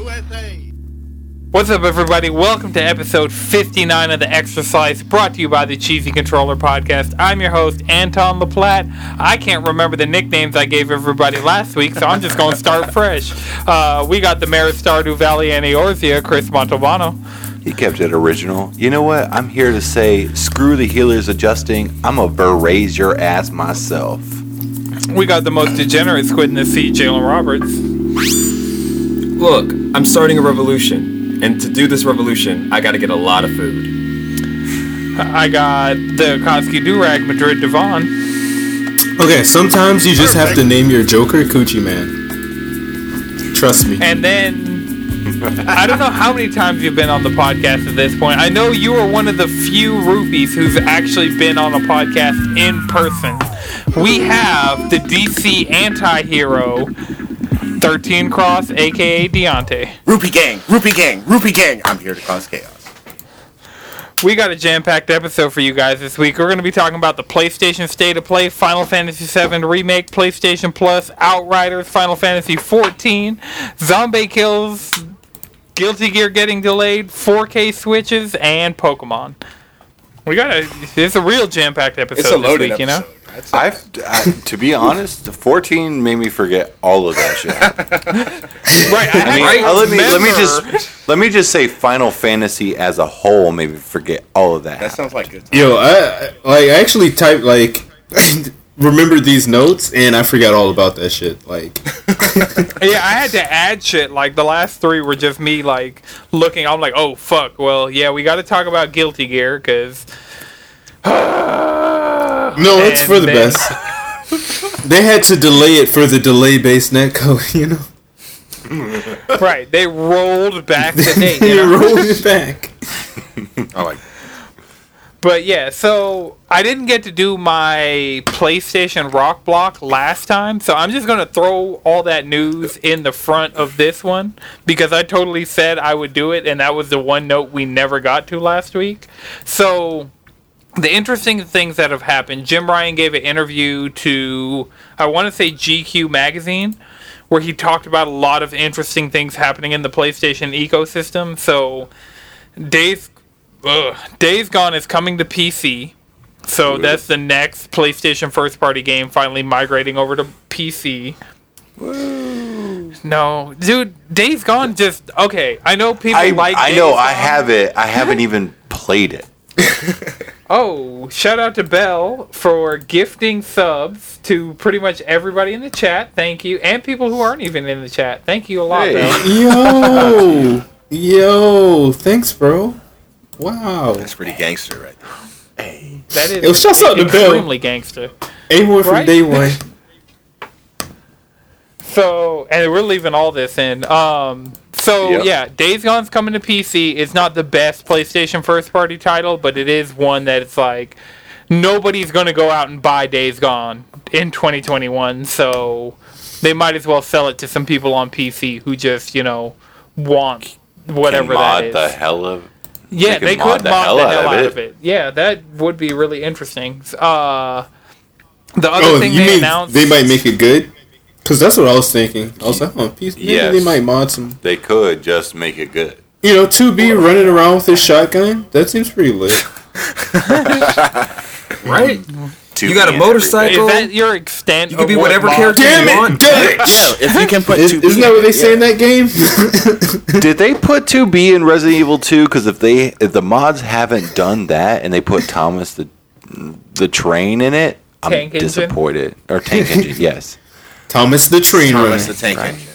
USA. What's up, everybody? Welcome to episode 59 of The Exercise, brought to you by the Cheesy Controller Podcast. I'm your host, Anton LaPlatte. I can't remember the nicknames I gave everybody last week, so I'm just going to start fresh. Uh, we got the Mayor of Stardew Valley and Eorzea, Chris Montalbano. He kept it original. You know what? I'm here to say, screw the healers adjusting. I'm a raise your ass myself. We got the most degenerate squid in the sea, Jalen Roberts. Look, I'm starting a revolution. And to do this revolution, I gotta get a lot of food. I got the Koski Durag Madrid Devon. Okay, sometimes you just have to name your Joker Coochie Man. Trust me. And then I don't know how many times you've been on the podcast at this point. I know you are one of the few rupees who's actually been on a podcast in person. We have the DC anti-hero 13 Cross, aka Deontay. Rupee Gang, Rupee Gang, Rupee Gang. I'm here to cause chaos. We got a jam-packed episode for you guys this week. We're going to be talking about the PlayStation State of Play, Final Fantasy VII Remake, PlayStation Plus, Outriders, Final Fantasy XIV, Zombie Kills, Guilty Gear getting delayed, 4K switches, and Pokemon. We got a it's a real jam-packed episode It's a loaded this week, you know. Episode. That's I've, I, to be honest, the 14 made me forget all of that shit. Right, I, I mean, I uh, let me let me just let me just say Final Fantasy as a whole made me forget all of that. that sounds like good. Yo, I I- like I actually typed like remember these notes and I forgot all about that shit. Like Yeah, I had to add shit. Like the last three were just me like looking. I'm like, oh fuck. Well, yeah, we got to talk about Guilty Gear because. No, it's for the best. They had to delay it for the delay based netcode, you know. Right, they rolled back the date. They You know? rolled it back. I like. But yeah, so I didn't get to do my PlayStation Rock Block last time, so I'm just gonna throw all that news in the front of this one because I totally said I would do it, and that was the one note we never got to last week. So the interesting things that have happened jim ryan gave an interview to i want to say gq magazine where he talked about a lot of interesting things happening in the playstation ecosystem. So days ugh, days gone is coming to pc so that's the next playstation first party game finally migrating over to pc no dude days gone just okay i know people I, like I Days know I have it. I haven't even played it. Oh, shout out to Bell for gifting subs to pretty much everybody in the chat. Thank you. And people who aren't even in the chat. Thank you a lot, Hey. Bell. Yo, yo, thanks, bro. Wow. That's pretty gangster right there. Hey. That is Yo, shouts out to Bell. extremely gangster. A one from Right? day one. So, and we're leaving all this in. Um, so Yep. yeah, Days Gone's coming to PC. It's not the best PlayStation first party title, but it is one that it's like nobody's gonna go out and buy Days Gone in 2021. So they might as well sell it to some people on PC who just you know want whatever Can mod that is. the hell of. yeah, can they mod could the mod hell the out hell of out it. of it. Yeah, that would be really interesting. Uh, the other Oh, thing you they mean announced they might make it good? Cause that's what I was thinking. I was like, oh, piece. Maybe Yes. they might mod some. They could just make it good. You know, 2B running around with his shotgun. That seems pretty lit. Right? To You got a be and Is motorcycle? that your extent? You can be whatever mod- character Damn you it, want. bitch! If you can put Is, two. isn't that what they say in that game? Did they put 2B in Resident Evil 2? Because if they if the mods haven't done that and they put Thomas the the train in it, I'm Tank engine? disappointed. Or tank engine, yes. Thomas the train Thomas runner. the Tank Right. Engine.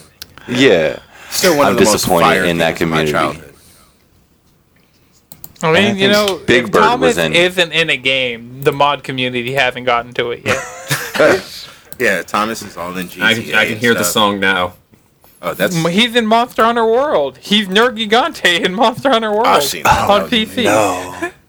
Yeah. Still one I'm of the most disappointed fire in that games of my community. childhood. I And I mean, you know, Big if Bird Thomas was in- isn't in a game, the mod community hasn't gotten to it yet. Yeah, Thomas is all in GTA. I can, I can and hear the song now. Oh, that's. He's in Monster Hunter World. He's Nergigante in Monster Hunter World I've seen on. PC. No.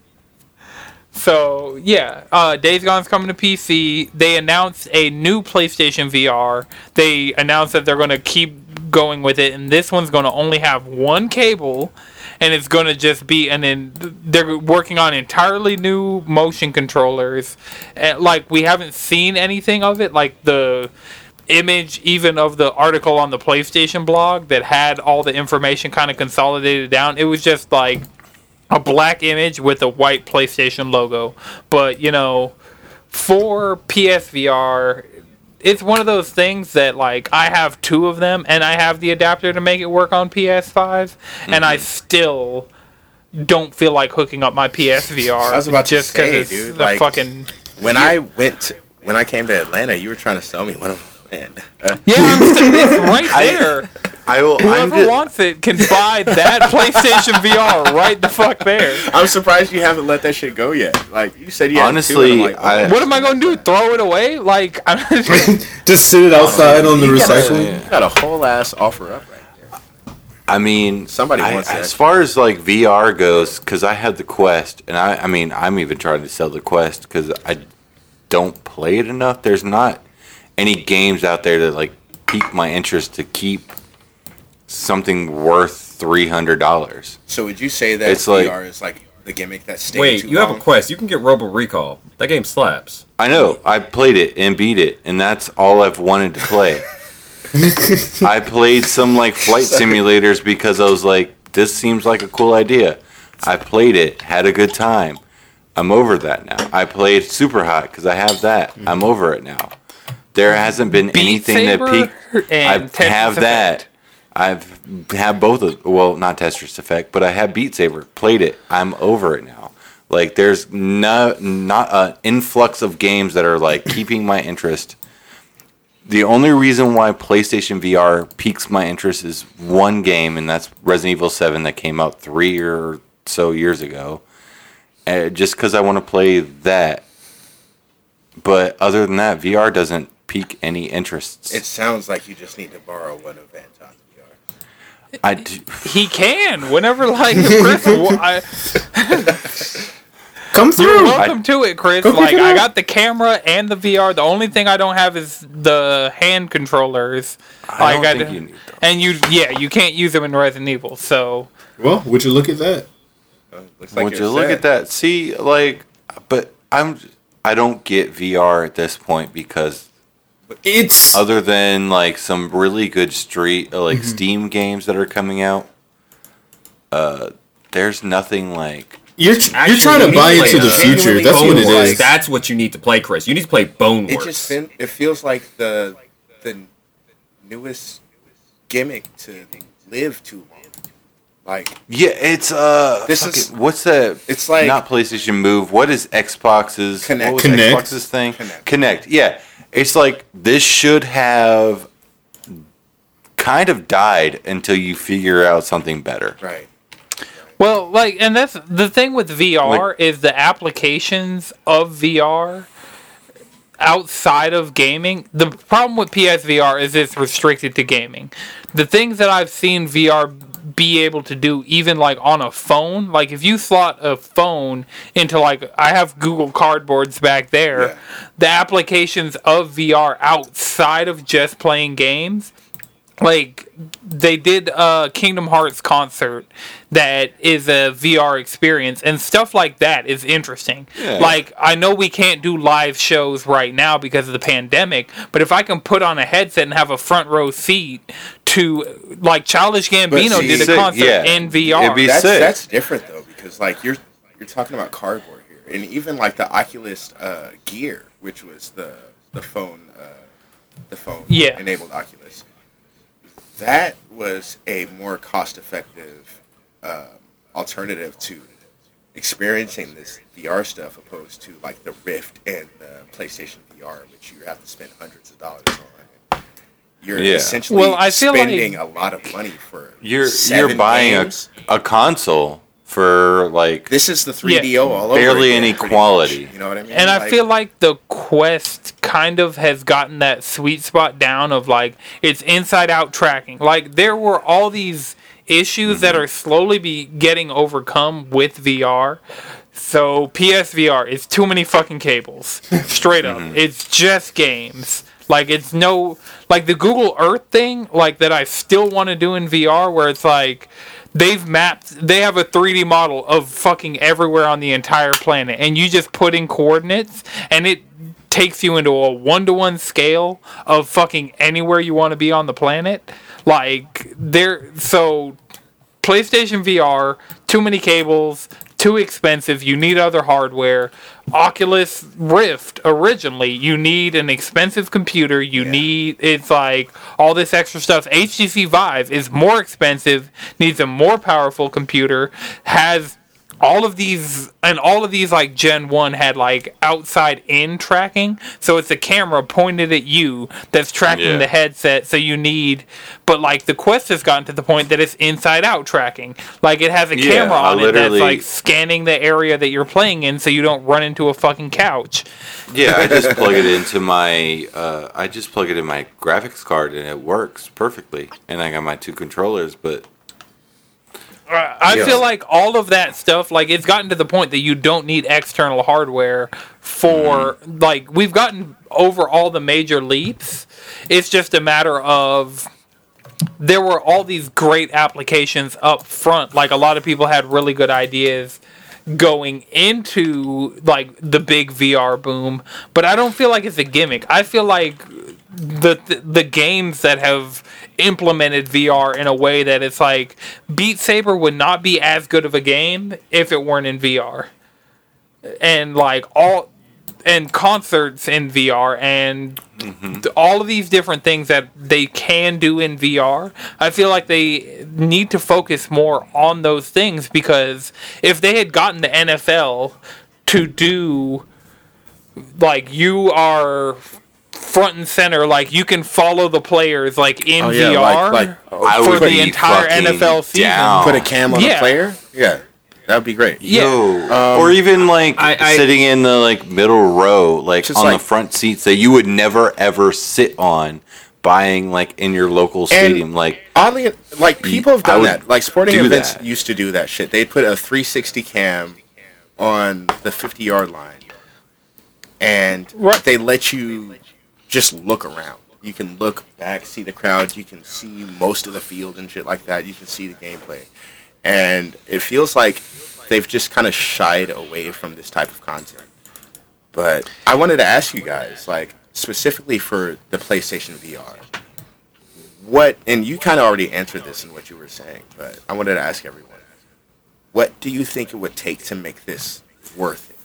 So yeah, uh, Days Gone's coming to PC. They announced a new PlayStation VR. They announced that they're going to keep going with it, and this one's going to only have one cable, and it's going to just be and then they're working on entirely new motion controllers. And, like we haven't seen anything of it. Like the image even of the article on the PlayStation blog that had all the information kind of consolidated down. It was just like a black image with a white PlayStation logo. But, you know, for PSVR, it's one of those things that like I have two of them and I have the adapter to make it work on PS5 and I mm-hmm. still don't feel like hooking up my PSVR I was about to just because say, dude, the like- fucking When I went, when I came to Atlanta, you were trying to sell me one of them. Man, yeah, I'm st- it's right there. I will. I'm Whoever just, wants it can buy that PlayStation VR right the fuck there. I'm surprised you haven't let that shit go yet. Like you said, you had Honestly, two, and I'm like, I- What am I gonna do? Throw it away? Like I'm Just sit it outside on the You got a- recycling. You got a whole ass offer up right there. I mean, Somebody I- that. As far as like VR goes, because I had the Quest, and I, I mean, I'm even trying to sell the Quest because I don't play it enough. There's not any games out there that like pique my interest to keep something worth three hundred dollars. So would you say that It's like- VR is like the gimmick that's staying Wait, too you have a quest. You can get Robo Recall. That game slaps. I know. I played it and beat it, and that's all I've wanted to play. I played some like flight simulators because I was like, this seems like a cool idea. I played it, had a good time. I'm over that now. I played Super Hot because I have that. Mm-hmm. I'm over it now. There hasn't been Beat anything that Saber peaked. and I have that. I've had both of well, not Tetris Effect, but I have Beat Saber. Played it. I'm over it now. Like there's no not an influx of games that are like keeping my interest. The only reason why PlayStation VR piques my interest is one game, and that's Resident Evil Seven that came out three or so years ago. Uh, just because I want to play that. But other than that, VR doesn't pique any interests. It sounds like you just need to borrow one of Anton's VR. do. he can whenever like Chris. wa- I, Come you're through. welcome to it, Chris. Go Like it I got the camera and the VR. The only thing I don't have is the hand controllers. I Like, don't d- think you need those. And you, yeah, you can't use them in Resident Evil. So Well, would you look at that? Uh, looks like Would you're you look at that? See, like, but I'm, I don't get VR at this point because It's other than like some really good street, uh, Mm-hmm. like Steam games that are coming out, uh, there's nothing like. you're tr- you're trying to need buy to into the future. That's what it is. That's what you need to play, Chris. You need to play Boneworks. It just fin- it feels like the the newest gimmick to live too long. Like Yeah, it's uh. This fucking- is- what's that? it's like- not PlayStation Move. What is Xbox's Kinect. What was Kinect. Xbox's thing? Kinect. Kinect. Yeah, it's like this should have kind of died until you figure out something better. right. Well, like, and that's the thing with VR Like- is the applications of VR outside of gaming. The problem with PSVR is it's restricted to gaming. The things that I've seen VR be able to do, even like on a phone, like if you slot a phone into like I have Google Cardboards back there, Yeah. the applications of VR outside of just playing games like they did a Kingdom Hearts concert that is a VR experience and stuff like that is interesting. Yeah. Like I know we can't do live shows right now because of the pandemic, but if I can put on a headset and have a front row seat to like Childish Gambino see- did a concert yeah. in VR. It'd be That's sick. that's different though because like you're you're talking about cardboard here, and even like the Oculus uh, Gear, which was the the phone uh, the phone Yeah. enabled Oculus. That was a more cost effective um, alternative to experiencing this VR stuff opposed to like the Rift and the PlayStation VR, which you have to spend hundreds of dollars on. You're Yeah. essentially Well, I feel like- spending a lot of money for You're you're buying games. a, a console for like This is the 3DO all over. Barely again, any quality. much. You know what I mean? And I feel like the Quest kind of has gotten that sweet spot down of like it's inside out tracking. Like there were all these issues that mm-hmm. are slowly be getting overcome with VR. So PSVR is too many fucking cables. Straight up. Mm-hmm. It's just games. Like it's no like the Google Earth thing like that I still want to do in VR where it's like they've mapped they have a 3D model of fucking everywhere on the entire planet and you just put in coordinates and it takes you into a one to one scale of fucking anywhere you want to be on the planet. Like there, so PlayStation VR, too many cables, too expensive. You need other hardware. Oculus Rift originally, you need an expensive computer. You Yeah. need it's like all this extra stuff. HTC Vive is more expensive, needs a more powerful computer, has all of these and all of these like gen 1 had like outside in tracking so it's a camera pointed at you that's tracking Yeah. the headset so you need but like the quest has gotten to the point that it's inside out tracking like it has a Yeah, camera on it that's like scanning the area that you're playing in so you don't run into a fucking couch Yeah, I just plug it into my. Uh, I just plug it in my graphics card and it works perfectly. And I got my two controllers, but I Yeah. feel like all of that stuff, like it's gotten to the point that you don't need external hardware for mm-hmm. like we've gotten over all the major leaps. It's just a matter of there were all these great applications up front. Like a lot of people had really good ideas going into like the big VR boom, but I don't feel like it's a gimmick. I feel like the the, the games that have implemented VR in a way that it's like Beat Saber would not be as good of a game if it weren't in VR. And like all and concerts in VR and mm-hmm. th- all of these different things that they can do in VR, I feel like they need to focus more on those things because if they had gotten the NFL to do like you are front and center like you can follow the players like in Oh, yeah, VR like- like, I for the entire NFL season. down. Put a cam on Yeah. the player. Yeah, that would be great. Yeah. Yo, um, or even like I- I- sitting in the like middle row, like Just on the front seats that you would never ever sit on, buying like in your local stadium. like Oddly, like people have done that. Like sporting events that. used to do that shit. They'd put a 360 cam on the 50 yard line, and Right. they let you just look around. You can look back, see the crowd. You can see most of the field and shit like that. You can see the gameplay, and it feels like they've just kind of shied away from this type of content. But I wanted to ask you guys, like specifically for the PlayStation VR, what and you kind of already answered this in what you were saying, but I wanted to ask everyone, what do you think it would take to make this worth it?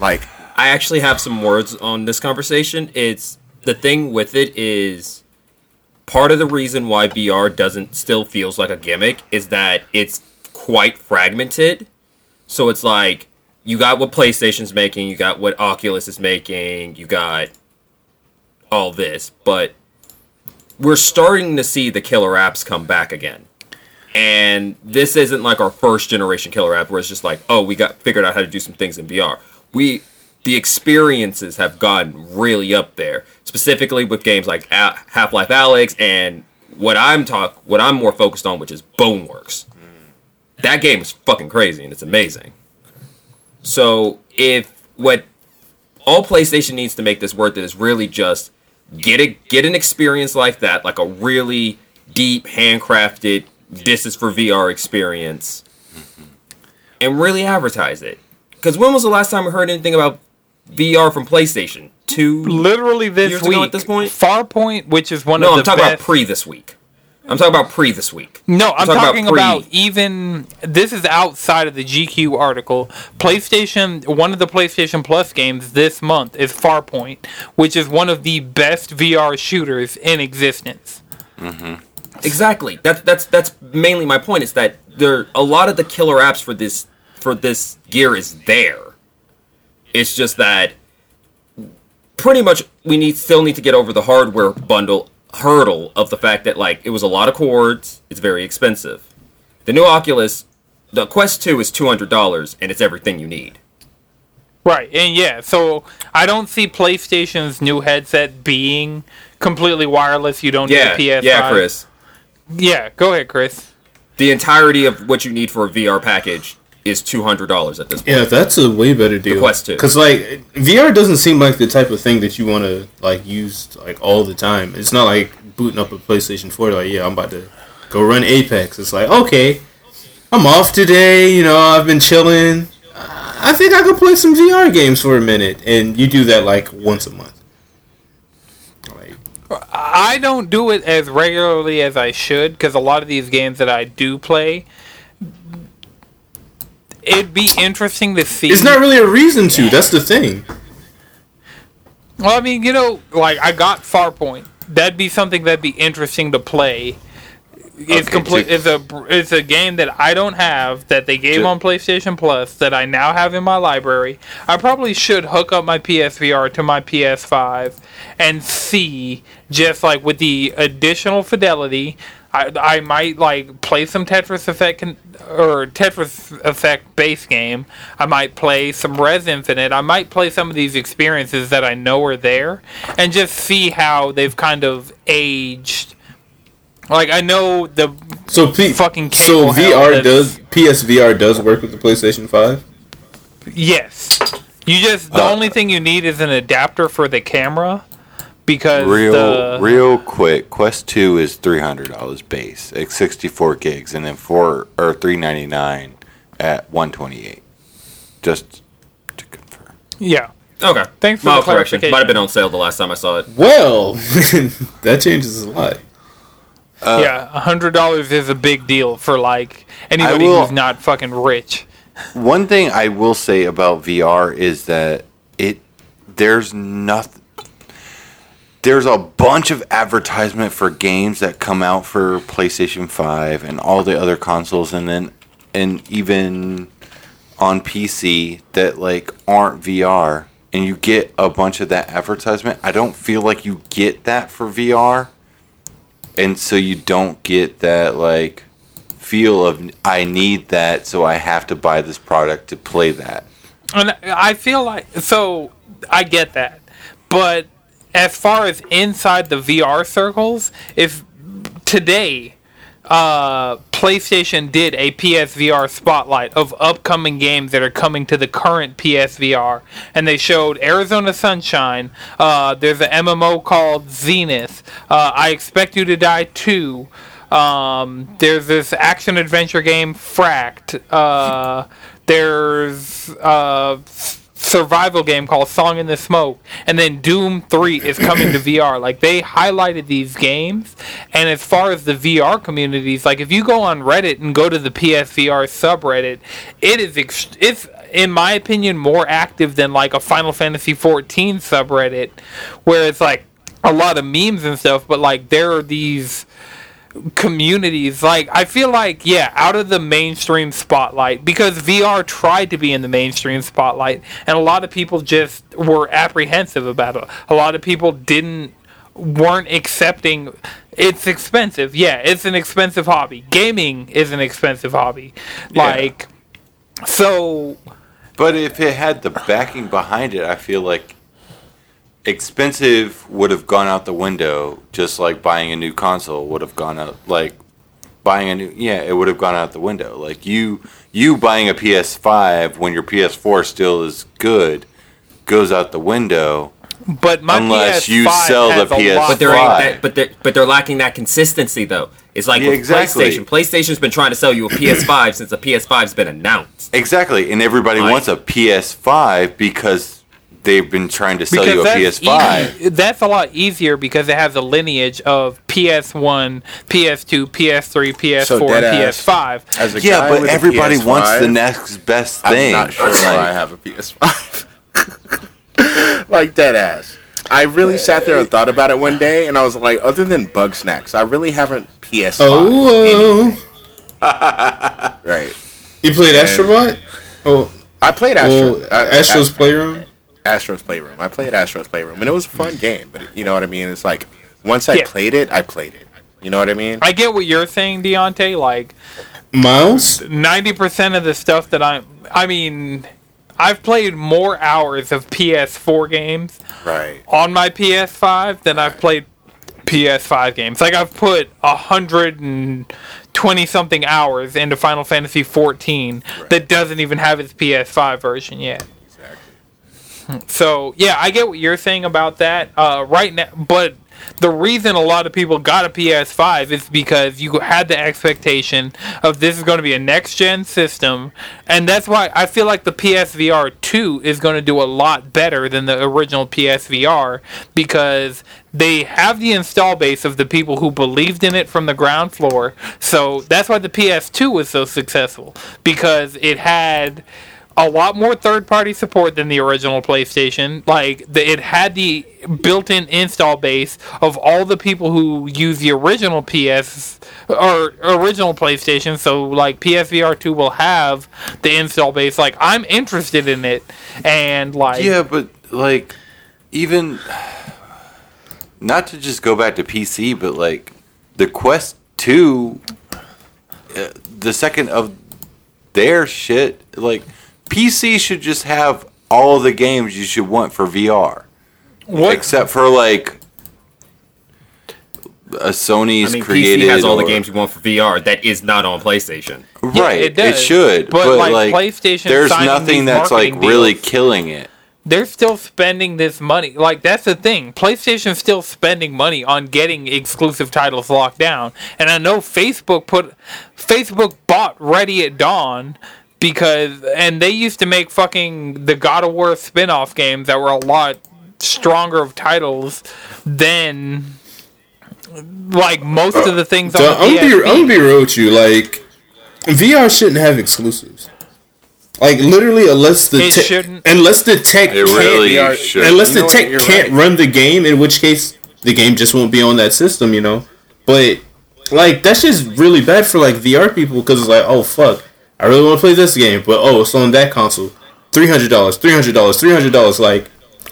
Like, I actually have some words on this conversation. It's the thing with it is part of the reason why VR doesn't still feels like a gimmick is that it's quite fragmented. So it's like you got what PlayStation's making, you got what Oculus is making, you got all this, but we're starting to see the killer apps come back again. And this isn't like our first generation killer app where it's just like, oh, we got figured out how to do some things in VR. We the experiences have gotten really up there, specifically with games like A- Half-Life Alyx and what I'm talk what I'm more focused on, which is Boneworks. Mm. That game is fucking crazy and it's amazing. So if what all PlayStation needs to make this worth it is really just get a get an experience like that, like a really deep, handcrafted, this is for VR experience, mm-hmm. and really advertise it. Because when was the last time we heard anything about VR from PlayStation? Two? Literally this week. at this point? Farpoint, which is one No, of No I'm talking best. about pre this week. I'm talking about pre this week. No, I'm talking talking, about about, even this is outside of the GQ article. PlayStation, one of the PlayStation Plus games this month is Farpoint, which is one of the best VR shooters in existence. Mm-hmm. Exactly. That's that's that's mainly my point. Is that there a lot of the killer apps for this for this gear is there. It's just that pretty much we need still need to get over the hardware bundle hurdle of the fact that like it was a lot of cords. It's very expensive. The new Oculus, the Quest Two is two hundred dollars, and it's everything you need. Right, and yeah, so I don't see PlayStation's new headset being completely wireless. You don't Yeah, need a PS5. yeah, Chris. Yeah, go ahead, Chris. The entirety of what you need for a VR package is two hundred dollars at this point. Yeah, that's a way better deal. Quest 2. Because like VR doesn't seem like the type of thing that you want to like use like all the time. It's not like booting up a PlayStation Four. Like, yeah, I'm about to go run Apex. It's like, okay, I'm off today. You know, I've been chilling. I think I could play some VR games for a minute, and you do that like once a month. Like, I don't do it as regularly as I should because a lot of these games that I do play, it'd be interesting to see. it's not really a reason to. That's the thing. Well, I mean, you know, like I got Farpoint. That'd be something that'd be interesting to play. It's Okay, complete. It's a it's a game that I don't have that they gave on PlayStation Plus that I now have in my library. I probably should hook up my PSVR to my PS5 and see just like with the additional fidelity. I, I might like play some Tetris Effect con- or Tetris Effect base game. I might play some Rez Infinite. I might play some of these experiences that I know are there and just see how they've kind of aged. Like I know the So P- Fucking so VR does PSVR does work with the PlayStation Five. yes. You just the Uh, only thing you need is an adapter for the camera because Real, the, real quick. Quest Two is three hundred dollars base at sixty four gigs, and then four or three ninety nine at one twenty eight. Just to confirm. yeah. Okay. Thanks for Mild the correction. clarification. Might have been on sale the last time I saw it. Well, that changes a lot. Uh, yeah, a hundred dollars is a big deal for like anybody will- who's not fucking rich. One thing I will say about VR is that it there's nothing there's a bunch of advertisement for games that come out for PlayStation 5 and all the other consoles and then and even on PC that like aren't VR and you get a bunch of that advertisement. I don't feel like you get that for VR. And so you don't get that like feel of I need that, so I have to buy this product to play that. And I feel like so I get that, but as far as inside the VR circles, if today uh, PlayStation did a PSVR spotlight of upcoming games that are coming to the current PSVR, and they showed Arizona Sunshine. Uh, there's an MMO called Zenith. Uh, I Expect You to Die 2. Um, there's this action adventure game, Fracked. Uh, there's uh, survival game called Song in the Smoke, and then Doom 3 is coming to VR. Like they highlighted these games, and as far as the VR communities, like if you go on Reddit and go to the PSVR subreddit, it is ex- it's in my opinion more active than like a Final Fantasy 14 subreddit, where it's like a lot of memes and stuff, but like there are these communities like i feel like yeah out of the mainstream spotlight because vr tried to be in the mainstream spotlight and a lot of people just were apprehensive about it. A lot of people didn't weren't accepting it's expensive. Yeah it's an expensive hobby. Gaming is an expensive hobby. Like so But if it had the backing behind it, I feel like expensive would have gone out the window, just like buying a new console would have gone out. Like buying a new, yeah, it would have gone out the window. Like you, you buying a PS5 when your PS4 still is good, goes out the window. but my Unless PS5 you sell the has a lot- PS5. But there ain't Why? that, but they but they're lacking that consistency though. It's like Yeah, with exactly. PlayStation. PlayStation's been trying to sell you a PS5 since the PS5's been announced. Exactly, and everybody Like- wants a PS5 because they've been trying to sell you a PS5. easy- that's a lot easier because it has a lineage of PS1, PS2, PS3, PS4, So and. PS5. As a Yeah, guy but with a everybody PS5, wants the next best thing. I'm thing. not sure Like- why I have a PS5. like dead ass. I really sat there and thought about it one day, and I was like, other than Bugsnax, I really haven't PS5. Oh, Right. you played Astrobot? Oh, I played Astro. well, Astro's Ast- Playroom. Astro's Playroom. I played Astro's Playroom, and it was a fun game. But you know what I mean? It's like once I Yeah. played it, I played it. You know what I mean? I get what you're saying, Deontay. Like Miles. ninety percent of the stuff that I'm, I mean, I've played more hours of PS4 games Right. on my PS5 than I've played PS5 games. Like I've put a hundred and twenty something hours into Final Fantasy 14 that doesn't even have its PS5 version yet. So yeah, I get what you're saying about that. Uh, right now, but the reason a lot of people got a PS5 is because you had the expectation of this is going to be a next gen system, and that's why I feel like the PSVR 2 is going to do a lot better than the original PSVR because they have the install base of the people who believed in it from the ground floor. So that's why the PS2 was so successful because it had a lot more third party support than the original PlayStation. Like the, it had the built-in install base of all the people who use the original PS or original PlayStation. So like PSVR 2 will have the install base. Like I'm interested in it and like Yeah, but like even not to just go back to PC, but like the Quest 2 uh, the second of their shit like PC should just have all the games you should want for VR. what Except for like a Sony's I mean, created PC has all the games you want for VR. That is not on PlayStation. Right. it It, does. should, But, but, like, like, PlayStation there's nothing that's like marketing really killing it. they're still spending this money. Like that's the thing. PlayStation's still spending money on getting exclusive titles locked down. And I know Facebook put Facebook bought Ready at Dawn because and they used to make fucking the God of War spin-off games that were a lot stronger of titles than like most of the things on So the I'm gonna, be, I'm gonna be real with you. Like, VR shouldn't have exclusives. Like literally, unless the te- unless the tech It can't, really VR unless You the know what, tech you're can't right. run the game, in which case the game just won't be on that system. You know, but like that's just really bad for like VR people because it's like, oh fuck, I really want to play this game, but oh, it's on that console, three hundred dollars, three hundred dollars, three hundred dollars. Like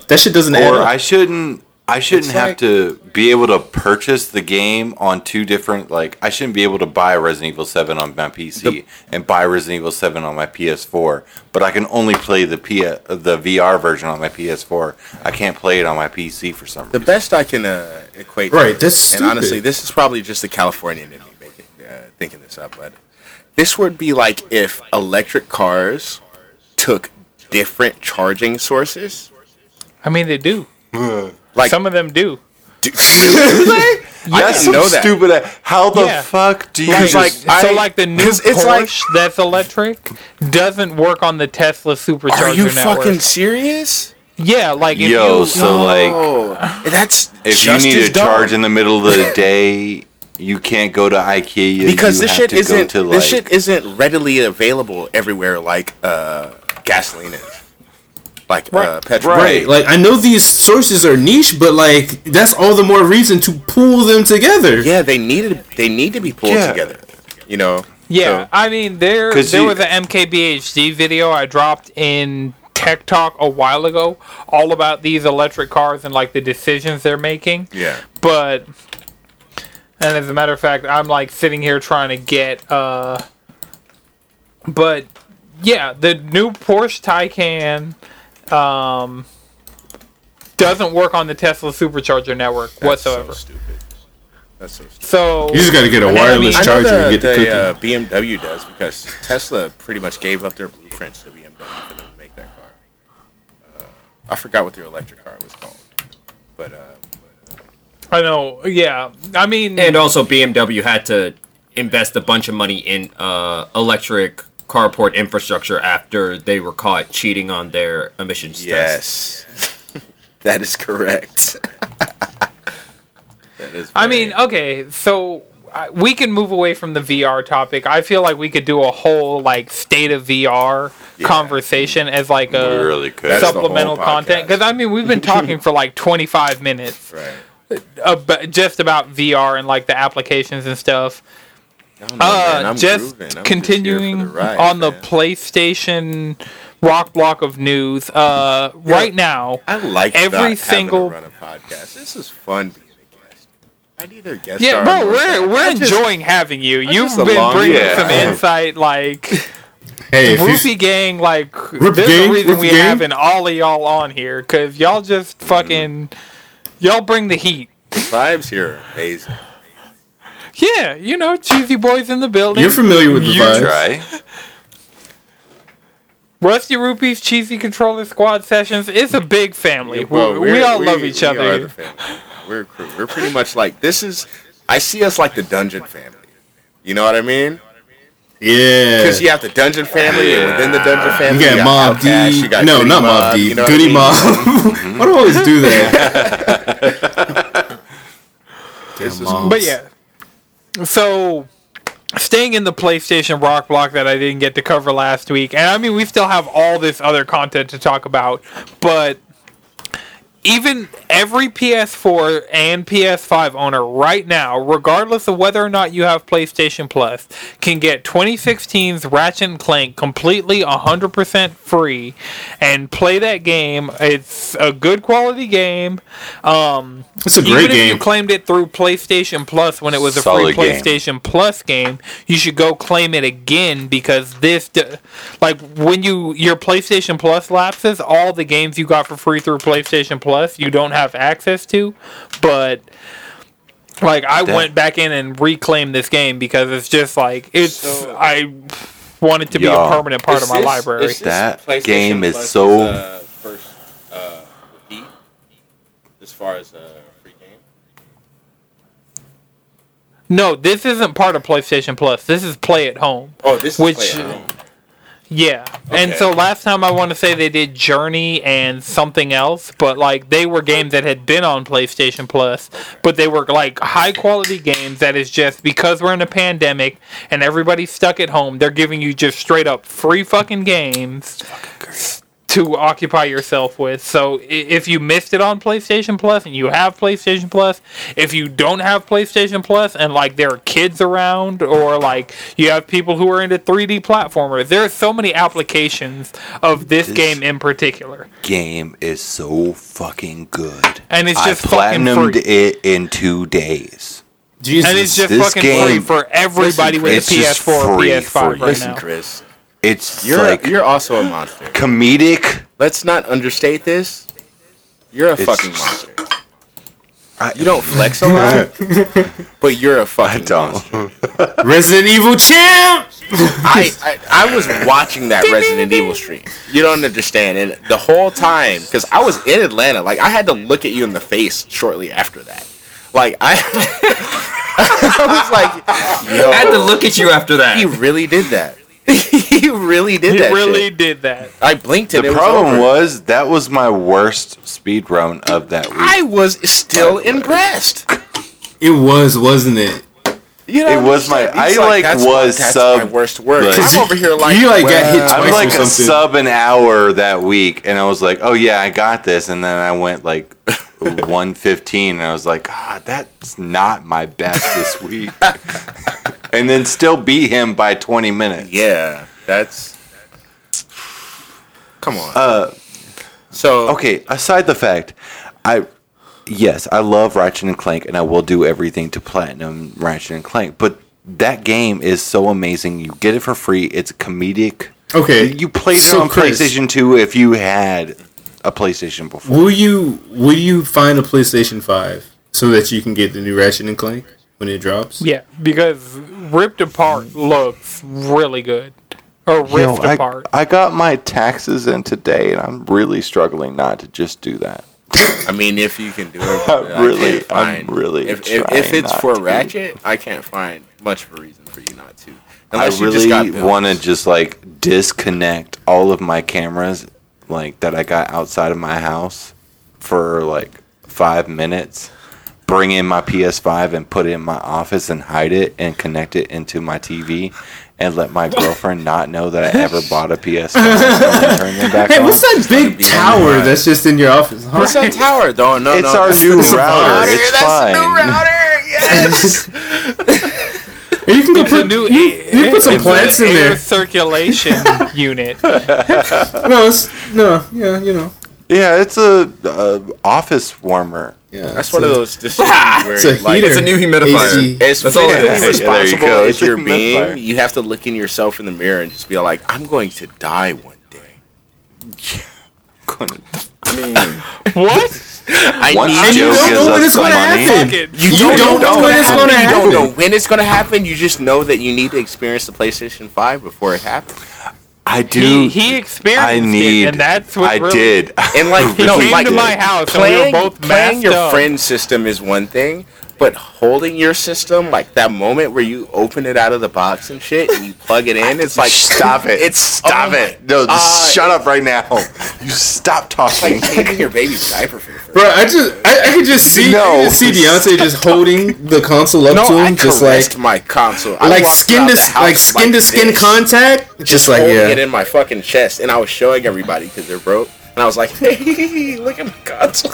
that shit doesn't add or up. I shouldn't I shouldn't It's have like- to be able to purchase the game on two different like I shouldn't be able to buy Resident Evil 7 on my PC and buy Resident Evil 7 on my PS4 but I can only play the P- the VR version on my PS4 I can't play it on my PC for some reason. The best I can uh, equate, Right, This that's and honestly, this is probably just the Californian in me making, uh, thinking this up, but this would be like if electric cars took different charging sources. I mean they do. Like, Some of them do. I That's didn't know that. stupid a- how the Yeah. fuck do you Like, just like, so like the new 'cause it's Porsche like- that's electric doesn't work on the Tesla supercharger Are you network. fucking serious? yeah, like if yo you, so like Oh, that's if you just need as to charge in the middle of the day you can't go to IKEA because you this have shit to isn't to, this shit isn't readily available everywhere like uh, gasoline is, like uh, Right. petrol. Right. Like I know these sources are niche, but like that's all the more reason to pull them together. Yeah, they needed they need to be pulled Yeah. together. You know. yeah, So- I mean there 'Cause there you- was an MKBHD video I dropped in Tech Talk a while ago, all about these electric cars and like the decisions they're making. yeah. But and as a matter of fact, I'm like sitting here trying to get uh but yeah, the new Porsche Taycan um doesn't work on the Tesla supercharger network That's whatsoever. So stupid. That's so stupid. So, You just got to get a I mean- wireless I know charger the, and get the, cookie. the uh, BMW does because Tesla pretty much gave up their blueprints to BMW to make that car. Uh, I forgot what their electric car was called, but uh, I know, yeah. I mean And also, BMW had to invest a bunch of money in uh, electric carport infrastructure after they were caught cheating on their emissions tests. yes, that is correct. that is. I mean, okay, so we can move away from the VR topic. I feel like we could do a whole like state of VR Yeah. conversation as like a really could. That's the whole supplemental content because I mean we've been talking for like 25 minutes right. About, just about VR and like the applications and stuff. I know. Uh, I'm just. I'm continuing just the ride, on the. PlayStation rock block of news. Uh, right now, I like every single- run a podcast. This is fun being a guest. I need a guest. yeah, star bro, we're we're I just- enjoying having you. You've been long- bringing Yeah. some insight, like. hey, if Roofy gang, like Roofy there's gang, a reason Roofy we gang. an all of y'all on here because y'all just fucking y'all bring the heat. The vibes here amazing. Yeah, you know, cheesy boys in the building. you're familiar with the You vibes. try Rusty Rupees, cheesy controller squad sessions. It's a big family. Well, we, we all we- love each we other. are the family. we're a crew. We're pretty much like this is. I see us like the Dungeon family. You know what I mean? Yeah. Because you have the Dungeon family, and within the Dungeon You family, got Mob Outkast, D. you got no, Goody not Mob D. you know what I Goody mean? Mob. Mm-hmm. Why do I always do that? This is- But yeah. So staying in the PlayStation Rock block that I didn't get to cover last week, and I mean we still have all this other content to talk about, but even every PS4 and PS5 owner right now, regardless of whether or not you have PlayStation Plus, can get 2016's Ratchet and Clank completely 100% free and play that game. It's a good quality game. Um, It's a great even if you claimed it through PlayStation Plus when it was a Solid free game. PlayStation Plus game, you should go claim it again because this, d- like, when you your PlayStation Plus lapses, all the games you got for free through PlayStation Plus you don't have access to. But like, I That- went back in and reclaimed this game because it's just like it's. So- I want it to be a permanent part of my this- library. is That PlayStation game is Plus's, so- uh, first uh, repeat as far as a free game. no, this isn't part of PlayStation Plus. This is Play at Home. Oh, this is Which- Play at Home. Yeah. And so last time I want to say they did Journey and something else, but like they were games that had been on PlayStation Plus, but they were like high quality games that is just because we're in a pandemic and everybody's stuck at home, they're giving you just straight up free fucking games to occupy yourself with. So if you missed it on PlayStation Plus and you have PlayStation Plus, if you don't have PlayStation Plus and like there are kids around or like you have people who are into 3D platformers, there are so many applications of this, This- game in particular. Game is so fucking good. And it's just fucking platinumed free. it in two days. Jesus. And it's just This fucking game- free for everybody with a PS4 or PS5 right you. Listen, now. Chris, It's you're like you're also a monster. comedic. Let's not understate this. You're a It's- fucking monster. I, You don't flex a lot, but you're a fucking don't. monster. Resident Evil champ. I, I I was watching that Resident Evil stream. You don't understand, and the whole time because I was in Atlanta, like I had to look at you in the face shortly after that. Like I, I was like, yo, I had to look at you after that. he really did that. he really did He that. really shit. did that. I blinked and The it problem was, over. was that was my worst speed run of that week. I was still impressed. It was, wasn't it? You know It was my- I, He's like, that's was my, that's sub- my worst work. like- I'm over here like you like got hit twice I'm like or a something. sub an hour that week, and I was like, "Oh yeah, I got this." And then I went like 115, and I was like, "Ah, that's not my best this week." and then still beat him by 20 minutes. Yeah, that's. Come on. Uh, so okay. Aside the fact, I yes, I love Ratchet and Clank, and I will do everything to platinum Ratchet and Clank. But that game is so amazing. You get it for free. It's comedic. Okay. You played So, it on Chris, PlayStation 2 if you had a PlayStation before. Will you will you find a PlayStation Five so that you can get the new Ratchet and Clank when it drops? Yeah, because ripped apart looks really good. Or ripped Yo, I, apart. I got my taxes in today, and I'm really struggling not to just do that. I mean, if you can do it, I'm really- can't I'm really If, if, if it's not for to. Ratchet, I can't find much of a reason for you not to. I Unless you just really want to just like disconnect all of my cameras, like that I got outside of my house, for like five minutes. Bring in my PS5 and put it in my office and hide it and connect it into my TV, and let my girlfriend not know that I ever bought a PS5 and then back Hey, what's that big tower alright. that's just in your office? Huh? What's that tower? though? no, It's no. our new router. It's that's fine. the new router. Yes. You can go It's a put new you, you put some plants an in air there. circulation unit. No, it's, no, yeah, you know, Yeah, it's a uh, office warmer. yeah. That's one a- of those decisions where It's a like, heater. It's a new humidifier. AC. as That's all it physically is. Yeah, there you go. as It's a you're humidifier. being, you have to look in yourself in the mirror and just be like, I'm going to die one day. Yeah, gonna. I mean, what? I Once need And you don't know when it's gonna happen. You, You don't know when it's gonna You don't know when it's going to happen. You just know that you need to experience the PlayStation 5 before it happens. I do. He, he experienced I need. it, and that's what I really, did. And like, He no, came like to my house and we were playing, both playing your up. friend's system is one thing, but holding your system, like that moment where you open it out of the box and shit, and you plug it in, it's like Stop it. It's Stop oh it. No, just uh, shut up right now. You stop talking. Like changing your baby's diaper for the first Bro, I just I, I could just see No. I could see Beyonce just holding the console up No, to I him, just like my console. I like skin to the s- house like skin to skin this, contact, just like holding yeah. it in my fucking chest, and I was showing everybody because they're broke, and I was like, "Hey, look at my console."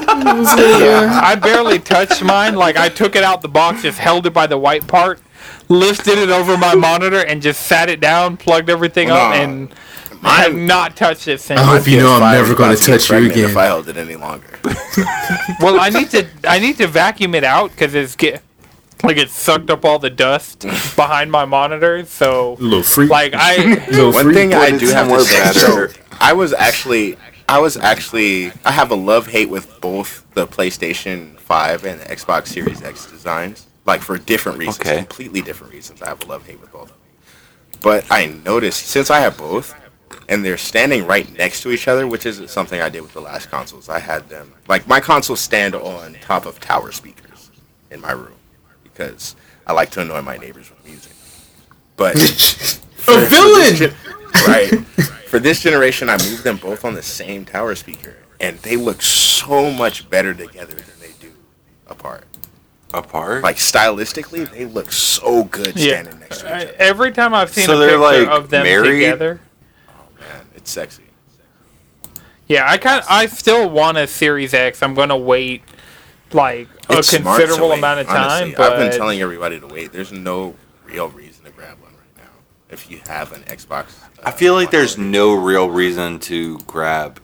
I barely touched mine. Like I took it out the box, just held it by the white part, lifted it over my monitor, and just sat it down, plugged everything up, Nah. and I have not touched it since. I hope you know I'm never gonna about to get touch you again. If I held it any longer, Well, I need to I need to vacuum it out because it's get like it sucked up all the dust behind my monitor. So little freak. like I little one freak. thing I do have to somewhere say, so I was actually, I was actually, I have a love hate with both the PlayStation Five and the Xbox Series X designs, like for different reasons, Okay. completely different reasons. I have a love hate with both. of them. But I noticed since I have both, and they're standing right next to each other, which is something I did with the last consoles. I had them like my consoles stand on top of tower speakers in my room because I like to annoy my neighbors with music. But a villain. gen- right. For this generation, I moved them both on the same tower speaker, and they look so much better together than they do apart. Apart. Like stylistically, they look so good yeah. standing next to each other. Every time I've seen So a picture like, of them married? together. Oh, man, it's sexy. Yeah, I kind I still want a Series X. I'm gonna wait like It's a considerable wait, amount of time. honestly. but I've been telling everybody to wait. There's no real reason to grab one right now if you have an Xbox. uh, I feel like there's no real reason to grab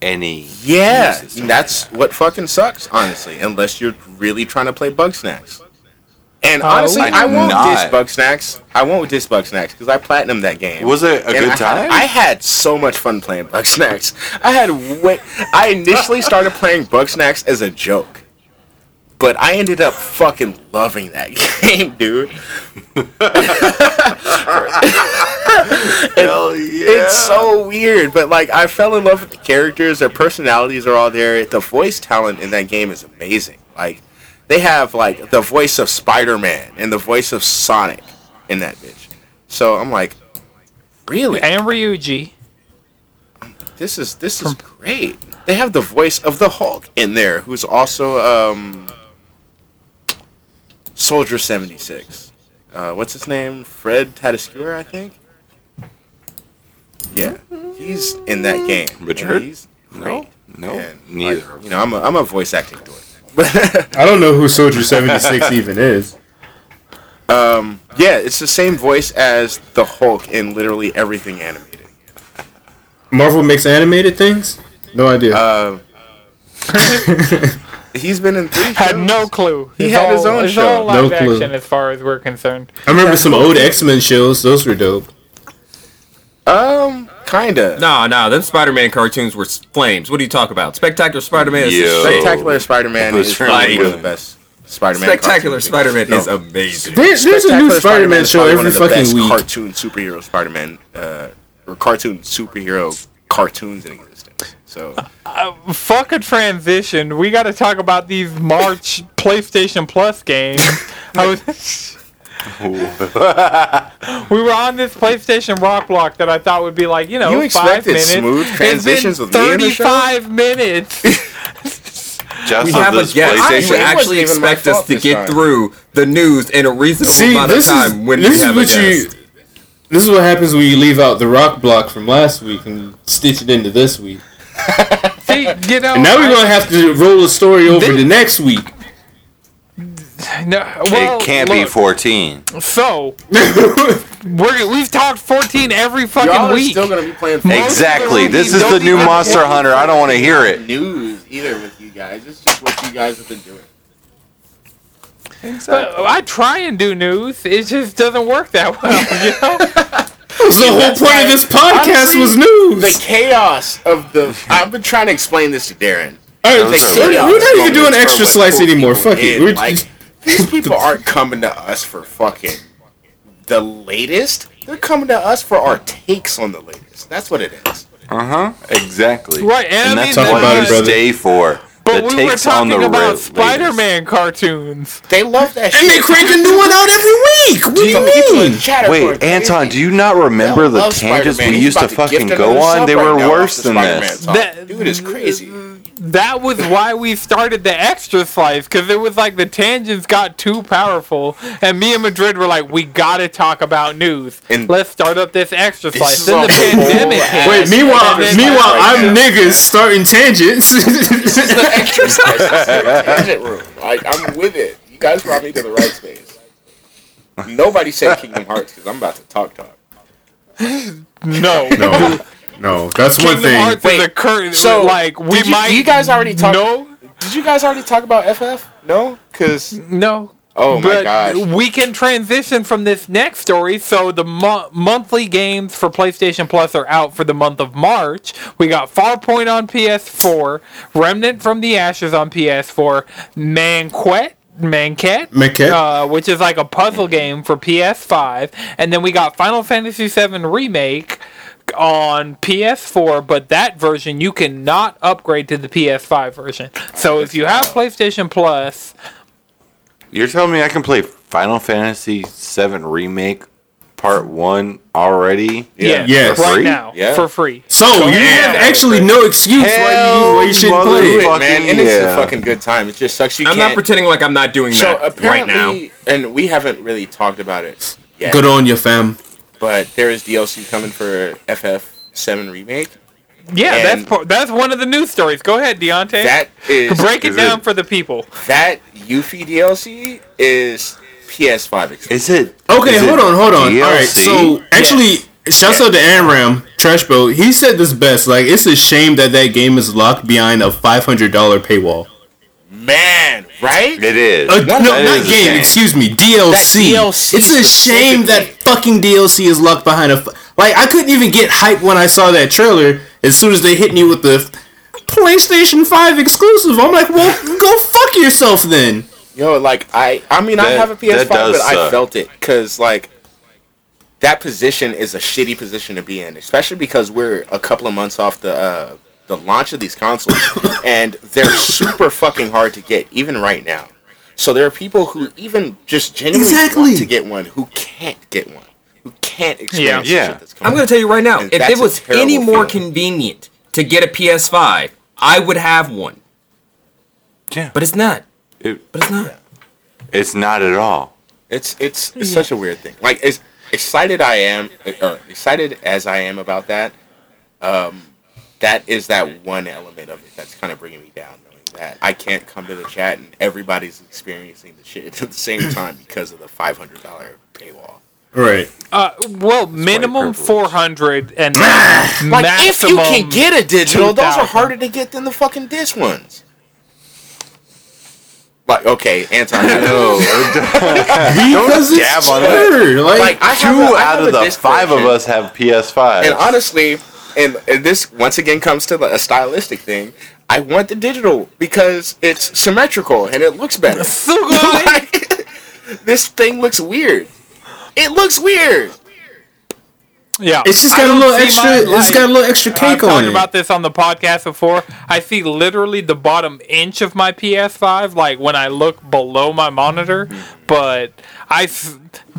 any. Yeah, that's right now. what fucking sucks, honestly. Unless you're really trying to play Bugsnax. And Oh, honestly, I I do won't not. diss Bugsnax. I won't diss Bugsnax because I platinumed that game. Was it a And good I, time? I had so much fun playing Bugsnax. I had way, I initially started playing Bugsnax as a joke. But I ended up fucking loving that game, dude. Hell yeah. It's so weird, but like I fell in love with the characters. Their personalities are all there. The voice talent in that game is amazing. Like they have like the voice of Spider Man and the voice of Sonic in that bitch. So I'm like, really? and Ryuji. This is this is great. They have the voice of the Hulk in there, who's also um, Soldier seventy six. Uh, what's his name? Fred Tatasciore, I think. Yeah, he's in that game. Richard? And He's No, great. no, And, neither. like, you know, I'm a, I'm a voice acting dork. But I don't know who Soldier seventy six even is. um, yeah, it's the same voice as the Hulk in literally everything animated. Marvel makes animated things. No idea. Uh, he's been in three. Had shows. no clue. He It's had his own it's show. all live No clue. action as far as we're concerned. I remember some old X Men shows. Those were dope. Um, kinda. No, no, them Spider-Man cartoons were flames. What do you talk about? Spectacular Spider-Man is Yo. the. Spectacular Spider-Man is probably one of the best Spider-Man. Spectacular. Spider-Man No. is amazing. There- there's a new Spectacular Spider Man is show one every of the best fucking week. Cartoon superhero Spider-Man, uh, or cartoon superhero cartoons in existence. So uh, uh, Fuck a transition. We got to talk about these March PlayStation Plus games. I was. we were on this PlayStation Rock Block that I thought would be like you know You five expected minutes. smooth It's been transitions with me in? Thirty-five minutes. Just We have a this guest. You should PlayStation. wasn't actually expect us to get time. through the news in a reasonable See, amount of this is time when this we is have what a you. This is what happens when you leave out the rock block from last week and stitch it into this week. See, you know. And now we're I- gonna have to roll the story over They- to next week. No, well, it can't be 14. So we're, we've talked fourteen every fucking y'all are week. still gonna be playing. Most Exactly. This is the new Monster Hunter. I don't want to hear it. news either with you guys. It's just what you guys have been doing. But I try and do news. It just doesn't work that well. You know. the whole point of this podcast Honestly, was news. The chaos of the. I've been trying to explain this to Darren. All right, The we're, chaos we're not even doing for extra when slice anymore. Fuck it. We're like, these people aren't coming to us for fucking the latest. They're coming to us for our takes on the latest. That's what it is. Uh huh. Exactly. Right, and and that's Talk what about you it, brother. stay for. But the we were takes on talking the about Spider-Man cartoons. They love that shit. And shit. they crank a new one out every week. What do you Some mean? Wait, Anton, do you not remember the tangents Spider-Man. we He's used to about gift fucking go on? They right were worse the than Spider-Man this. song. That- Dude is crazy. That was why we started the extra slice because it was like the tangents got too powerful, and me and Madrid were like, "We gotta talk about news. And- Let's start up this extra slice." Then the pandemic whole hit. Wait, meanwhile, then- meanwhile, right I'm now. niggas starting tangents. the exercise. This is the tangent room. Like I'm with it. You guys brought me to the right space. Nobody said Kingdom Hearts because I'm about to talk talk. no, no, no, that's one thing. Hearts is Wait, a cur- so, like we you- might. you guys already talked- No, Did you guys already talk about FF? No, because no. oh my but gosh. we can transition from this next story. So the mo- monthly games for PlayStation Plus are out for the month of March. We got Farpoint on PS4, Remnant from the Ashes on PS4, Maquette. Maquette, Maquette? uh, which is like a puzzle game for PS5, and then we got Final Fantasy VII Remake on PS4, but that version you cannot upgrade to the PS5 version. So if you have PlayStation Plus, You're telling me I can play Final Fantasy VII Remake Part One already? Yeah, Yes. right Free? now Yeah. for free. So you have actually no excuse why you, why you shouldn't play it. it, Fucking man, and it's a fucking good time. It just sucks you I'm can't. not pretending like I'm not doing so that right now. and we haven't really talked about it yet. Good on you, fam. But there is DLC coming for FF7 remake. Yeah, And- that's po- that's one of the news stories. Go ahead, Deontay. That is Break it is down it- for the people. that Yuffie DLC is PS5 exclusive. Is it? Okay, is it hold on, hold on. DLC? All right, so actually, shouts out to Amram Trashboat. He said this best. Like, it's a shame that that game is locked behind a five hundred dollar paywall. Man, right? it is. Uh, no, That not is game. Excuse me, DLC. DLC It's a shame that fucking DLC is locked behind a. fu- Like, I couldn't even get hype when I saw that trailer. As soon as they hit me with the PlayStation Five exclusive, I'm like, well, go fuck yourself then. Yo, like I, I mean, I have a PS5, that does but I felt it because like that position is a shitty position to be in, especially because we're a couple of months off the uh, the launch of these consoles, and they're super fucking hard to get even right now. So there are people who even just genuinely Exactly. want to get one who can't get one, who can't experience Yeah. the shit that's coming. I'm going to tell you right now, And if it was any more feeling. convenient to get a PS5, I would have one. Yeah. But it's not. It- But it's not. it's not at all. It's it's it's such a weird thing. Like as excited I am, or excited as I am about that, um, that is that one element of it that's kind of bringing me down. Knowing that I can't come to the chat and everybody's experiencing the shit at the same time because of the five hundred dollar paywall. Right. Uh, well, minimum four hundred and Like if you can get a digital, those are harder to get than the fucking disc ones. Like okay, Anton, I know. Because it's dab on it. cheaper. Like, Like I Two have a- I out of the disc five of us have PS5. And honestly, and, and this once again comes to a stylistic thing. I want the digital because it's symmetrical and it looks better. Sugoi! Like, this thing looks weird. It looks weird. yeah, it's just got a little extra. It's got a little extra cake I've cake on talked it. about this on the podcast before. I see literally the bottom inch of my PS5, like when I look below my monitor. Mm-hmm. But I,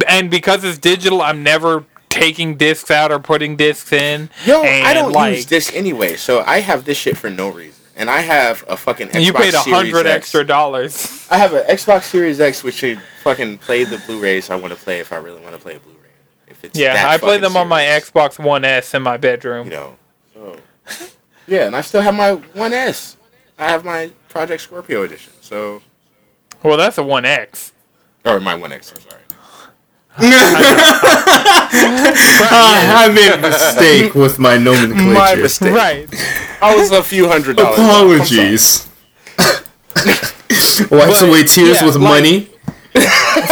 and because it's digital, I'm never taking discs out or putting discs in. Yo, and I don't like, use this anyway, so I have this shit for no reason. And I have a fucking Xbox you paid a hundred extra dollars. I have an Xbox Series X, which should fucking play the Blu-rays I want to play if I really want to play a Blu-ray. If it's Yeah, I play them on my. Xbox One S in my bedroom. you know. So yeah, and I still have my One S. I have my Project Scorpio edition. So Well, that's a One X. or my One X. I'm sorry. I made a mistake with my nomenclature. My mistake. Right. I was a few hundred dollars. off. I'm sorry. Apologies. Wipes away tears yeah, with like- money.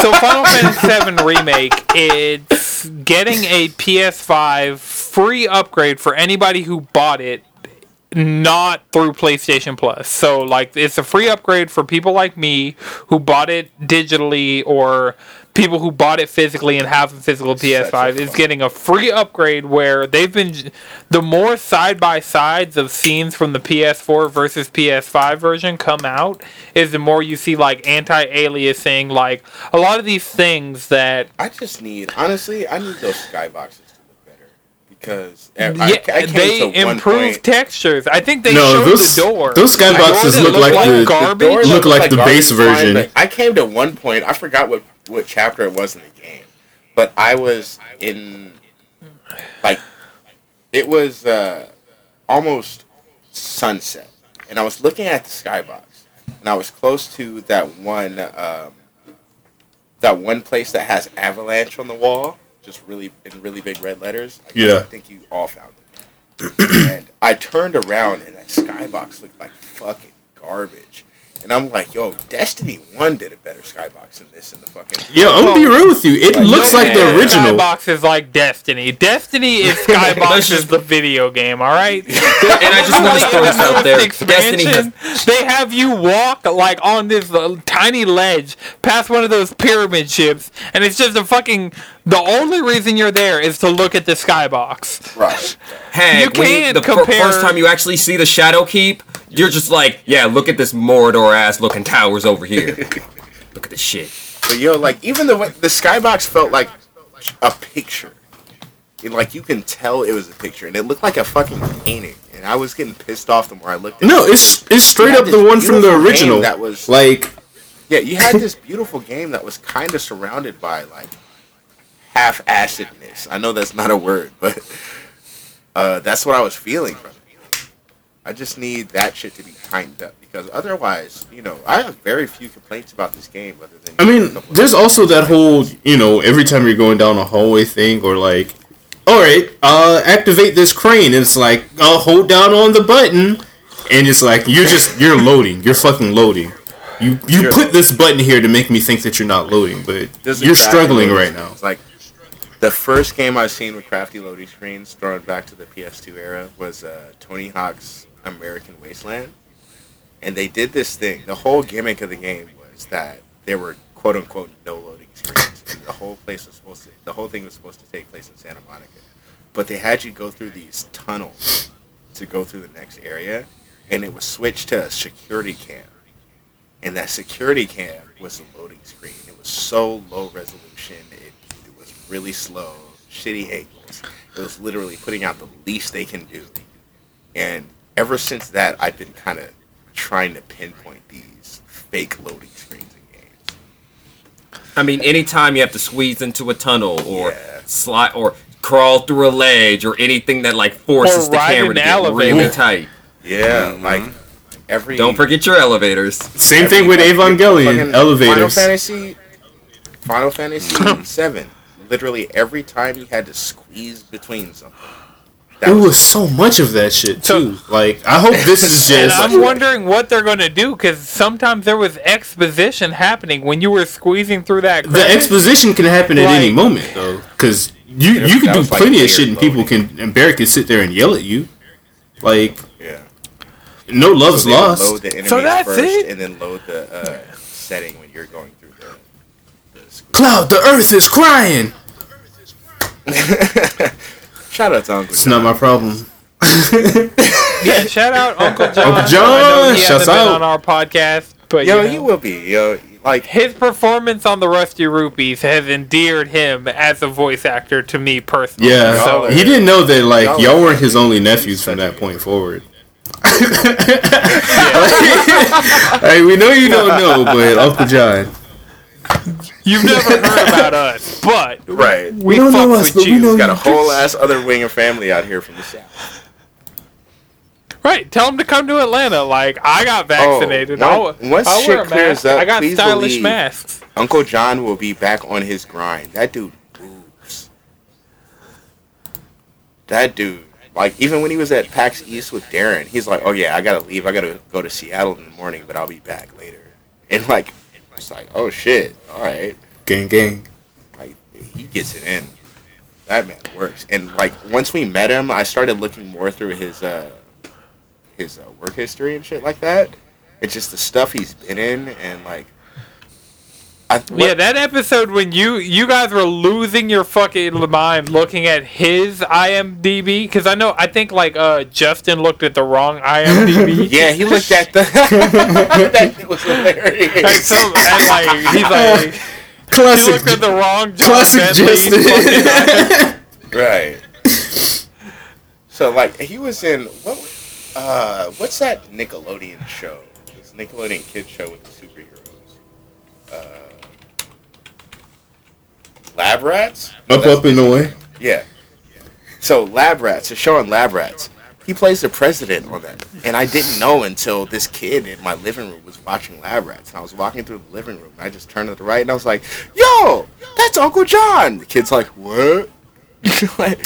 So Final Fantasy VII Remake, it's getting a PS5 free upgrade for anybody who bought it not through PlayStation Plus. So like it's a free upgrade for people like me who bought it digitally or people who bought it physically and have a physical PS5 is getting a free upgrade where they've been the more side by sides of scenes from the PS4 versus PS5 version come out is the more you see like anti-aliasing like a lot of these things that I just need, honestly, I need those skyboxes to look better because I, yeah, I came they to improve textures. I think they No, showed those the door. those The skyboxes door that look looked like the garbage. door look looked like the base version. but I came to one point. I forgot what what chapter it was in the game, but I was in like it was uh, almost sunset, and I was looking at the skybox, and I was close to that one um, that one place that has avalanche on the wall, just really in really big red letters. I Yeah. I think you all found it. and I turned around and that skybox looked like fucking garbage. And I'm like, yo, Destiny One did a better skybox than this in the fucking. Yeah, I'm gonna be real with you. It Like, looks like the Yeah, original. Skybox is like Destiny. Destiny is Skybox is the video game. All right. And I just want to throw this out there. Destiny has Expansion, they have you walk like on this uh, tiny ledge past one of those pyramid ships, and it's just a fucking. The only reason you're there is to look at the skybox. Right. Heck, You can't the fir- compare- first time you actually see the Shadowkeep, you're just like, yeah, look at this Mordor ass looking towers over here. look at this shit. But yo, like even the way the skybox felt like a picture. It, like you can tell it was a picture, and it looked like a fucking painting. And I was getting pissed off the more I looked. at No, it. it's it's straight up the one from the original. that was- like Yeah, you had this beautiful game that was kind of surrounded by like half-assedness. I know that's not a word, but uh, that's what I was feeling. I just need that shit to be tightened up because otherwise, you know, I have very few complaints about this game other than I mean, a couple of- there's also that whole, you know, every time you're going down a hallway thing, or like, all right, uh, activate this crane. It's like, uh, hold down on the button, and it's like you're just you're loading. You're fucking loading. You you put this button here to make me think that you're not loading, but you're struggling right now. It's like the first game I've seen with crafty loading screens, thrown back to the PS2 era, was uh, Tony Hawk's American Wasteland, and they did this thing. The whole gimmick of the game was that there were quote unquote no loading screens, and the whole place was supposed to, the whole thing was supposed to take place in Santa Monica, but they had you go through these tunnels to go through the next area, and it was switched to a security cam and that security cam was a loading screen. It was so low resolution. It, really slow, shitty angles. It was literally putting out the least they can do. And ever since that, I've been kind of trying to pinpoint these fake loading screens in games. I mean, anytime you have to squeeze into a tunnel or Yeah. slide or crawl through a ledge or anything that like forces the camera to get really tight. Yeah, like every. Don't forget your elevators. Same thing with every- Evangelion fucking Final elevators. Fantasy, Final Fantasy Seven. Literally every time you had to squeeze between something. That It was so much of that shit So- too. Like I hope this is just. I'm wondering what they're going to do because sometimes there was exposition happening when you were squeezing through that. The exposition can happen at any moment though, because you Yeah, you can do was like plenty of shit and people loading. can and Barret can sit there and yell at you. Like yeah. no love's So lost. Load the So that's first, it? and then load the uh, setting when you're going through the. the squeeze. Cloud, the earth is crying. Shout out to Uncle. John. It's not my problem. Yeah, shout out Uncle John. Uncle John, I he hasn't been out. on our podcast, but Yo, you know, he will be. Yo, like his performance on the Rusty Rupees has endeared him as a voice actor to me personally. Yeah, Y'all are- he didn't know that like y'all y'all weren't his only nephews from that point forward. Hey, we know you don't know, but Uncle John. You've never heard about us, but right. we don't know us, with but we you. know Got a whole ass other wing of family out here from the south. Right, tell them to come to Atlanta. Like I got oh, vaccinated. Oh, I'll, once I'll shit wear a clears mask. up, I got please stylish believe- masks. Uncle John will be back on his grind. That dude moves. That dude, like even when he was at PAX East with Darren, he's like, "Oh yeah, I gotta leave. I gotta go to Seattle in the morning, but I'll be back later." And like, it's like, "Oh shit, all right." Gang, gang. Like he gets it in. That man works. And like once we met him, I started looking more through his uh his uh, work history and shit like that. It's just the stuff he's been in and like. I, Yeah, that episode when you you guys were losing your fucking mind looking at his IMDb because I know I think like uh Justin looked at the wrong IMDb. Yeah, he looked at the. that was hilarious. Like, some, and, like he's like he Classic. looked at the wrong John Classic Justin. Right. So like he was in what? Uh, what's that Nickelodeon show? This Nickelodeon kids show with the superheroes. Uh, Lab Rats. Up, up, and away. Yeah. So Lab Rats, a show on Lab Rats. He plays the president on that, and I didn't know until this kid in my living room was watching Lab Rats. And I was walking through the living room, and I just turned to the right, and I was like, "Yo, that's Uncle John." The kid's like, "What?" like,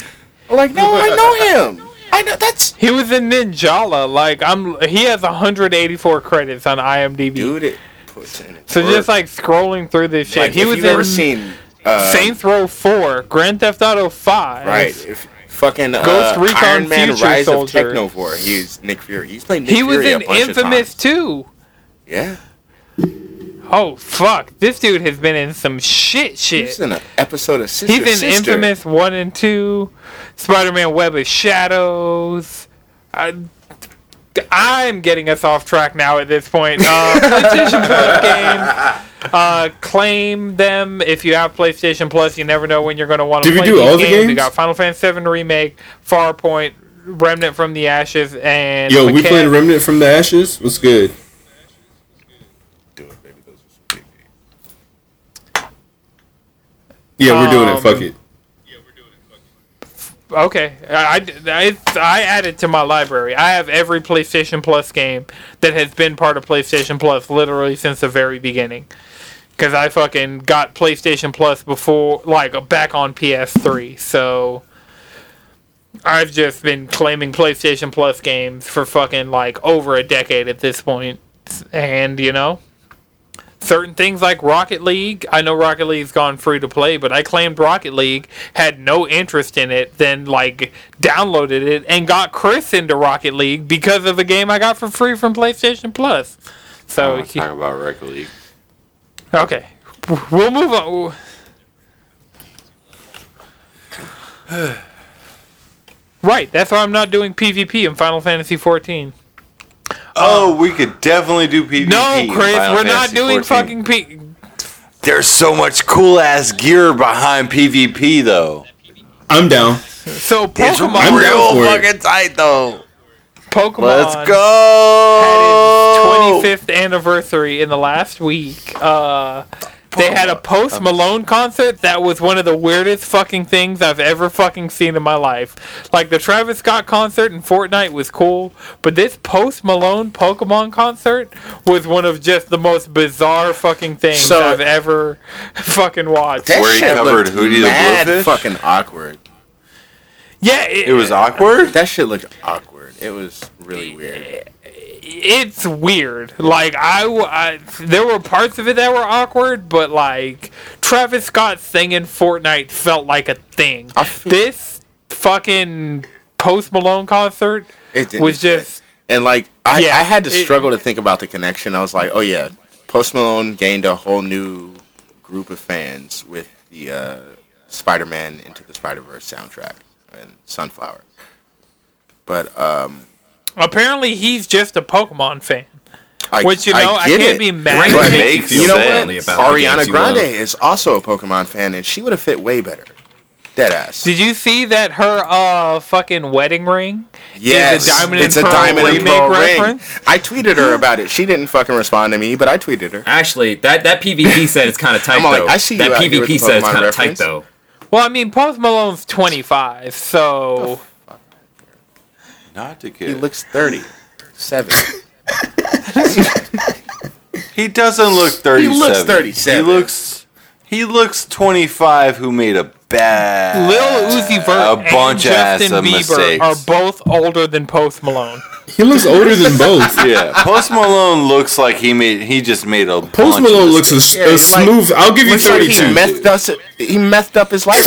I'm like, "No, I know him. I know that's He was in Ninjala. Like I'm, he has 184 credits on IMDb. dude." It puts in. so work. just like scrolling through this shit, like, he if was you've in ever seen uh, Saints Row 4, Grand Theft Auto 5. right? If, Fucking uh, Ghost Recon Iron Man Future Rise Soldier. of Technovore. He's Nick Fury. He's played Nick Fury. He was in Infamous too. Yeah. Oh fuck! This dude has been in some shit. Shit. He's in an episode of Sister He's in Sister. Infamous one and two, Spider-Man: Web of Shadows. I, I'm getting us off track now at this point. Uh, PlayStation Plus games. Uh, claim them if you have PlayStation Plus. You never know when you're going to want to Did we play do these all the games. We got Final Fantasy VII Remake, Farpoint, Remnant from the Ashes, and Yo, we played Remnant from the Ashes. What's good? Do it, baby. Those are some big games. Yeah, we're doing Um, it. Fuck it. Okay, I, I, I added to my library. I have every PlayStation Plus game that has been part of PlayStation Plus literally since the very beginning. Because I fucking got PlayStation Plus before, like, back on PS3. So I've just been claiming PlayStation Plus games for fucking, like, over a decade at this point. And, you know, certain things like Rocket League. I know Rocket League's gone free to play, but I claimed Rocket League, had no interest in it, then like downloaded it and got Chris into Rocket League because of the game I got for free from PlayStation Plus. So oh, want to talk about Rocket League. Okay, we'll move on. Right, that's why I'm not doing PvP in Final Fantasy 14. Oh, we could definitely do PvP. No, in Chris, Final we're not doing 14. fucking P. There's so much cool ass gear behind PvP though. I'm down. So It's Pokemon, I'm down real for it. fucking tight though. Pokemon. Let's had go. Its 25th anniversary in the last week. Uh, they had a Post Malone concert that was one of the weirdest fucking things I've ever fucking seen in my life. Like the Travis Scott concert in Fortnite was cool, but this Post Malone Pokemon concert was one of just the most bizarre fucking things So- I've ever fucking watched. That Where he shit covered looked Hootie the mad Blowfish? fucking awkward. yeah, it, It was awkward. That shit looked awkward. It was really weird. It's weird. Like I, there were parts of it that were awkward, but like Travis Scott singing Fortnite felt like a thing. I This fucking Post Malone concert It was just And like I, Yeah, I had to it- struggle to think about the connection. I was like, oh yeah, Post Malone gained a whole new group of fans with the uh, Spider-Man Into the Spider-Verse soundtrack and Sunflower. But um, apparently he's just a Pokemon fan. I, Which you know I, get can't it. be mad. Right. at. It Make makes you You know what? about the Ariana games you Grande love. is also a Pokemon fan, and she would have fit way better. Deadass. Did you see that her uh fucking wedding ring? Yes, is a Diamond it's and a diamond and remake pearl ring. I tweeted her about it. She didn't fucking respond to me, but I tweeted her. Actually, that, that PvP set is kind of tight I'm like, though. I see you that out with PvP the set is kind of tight reference. though. Well, I mean Post Malone's 25, so Not to kid. He looks thirty seven. He doesn't look 37. He looks 37. He looks he looks 25 who made a bad Lil Uzi Vert a bunch and ass Justin of Bieber mistakes. are both older than Post Malone. He looks older than both. yeah, Post Malone looks like he made he just made a Post bunch of Malone looks a, mistakes. Yeah, a it's like- smooth. I'll give you Looks like he 32. methed us. He methed up his life.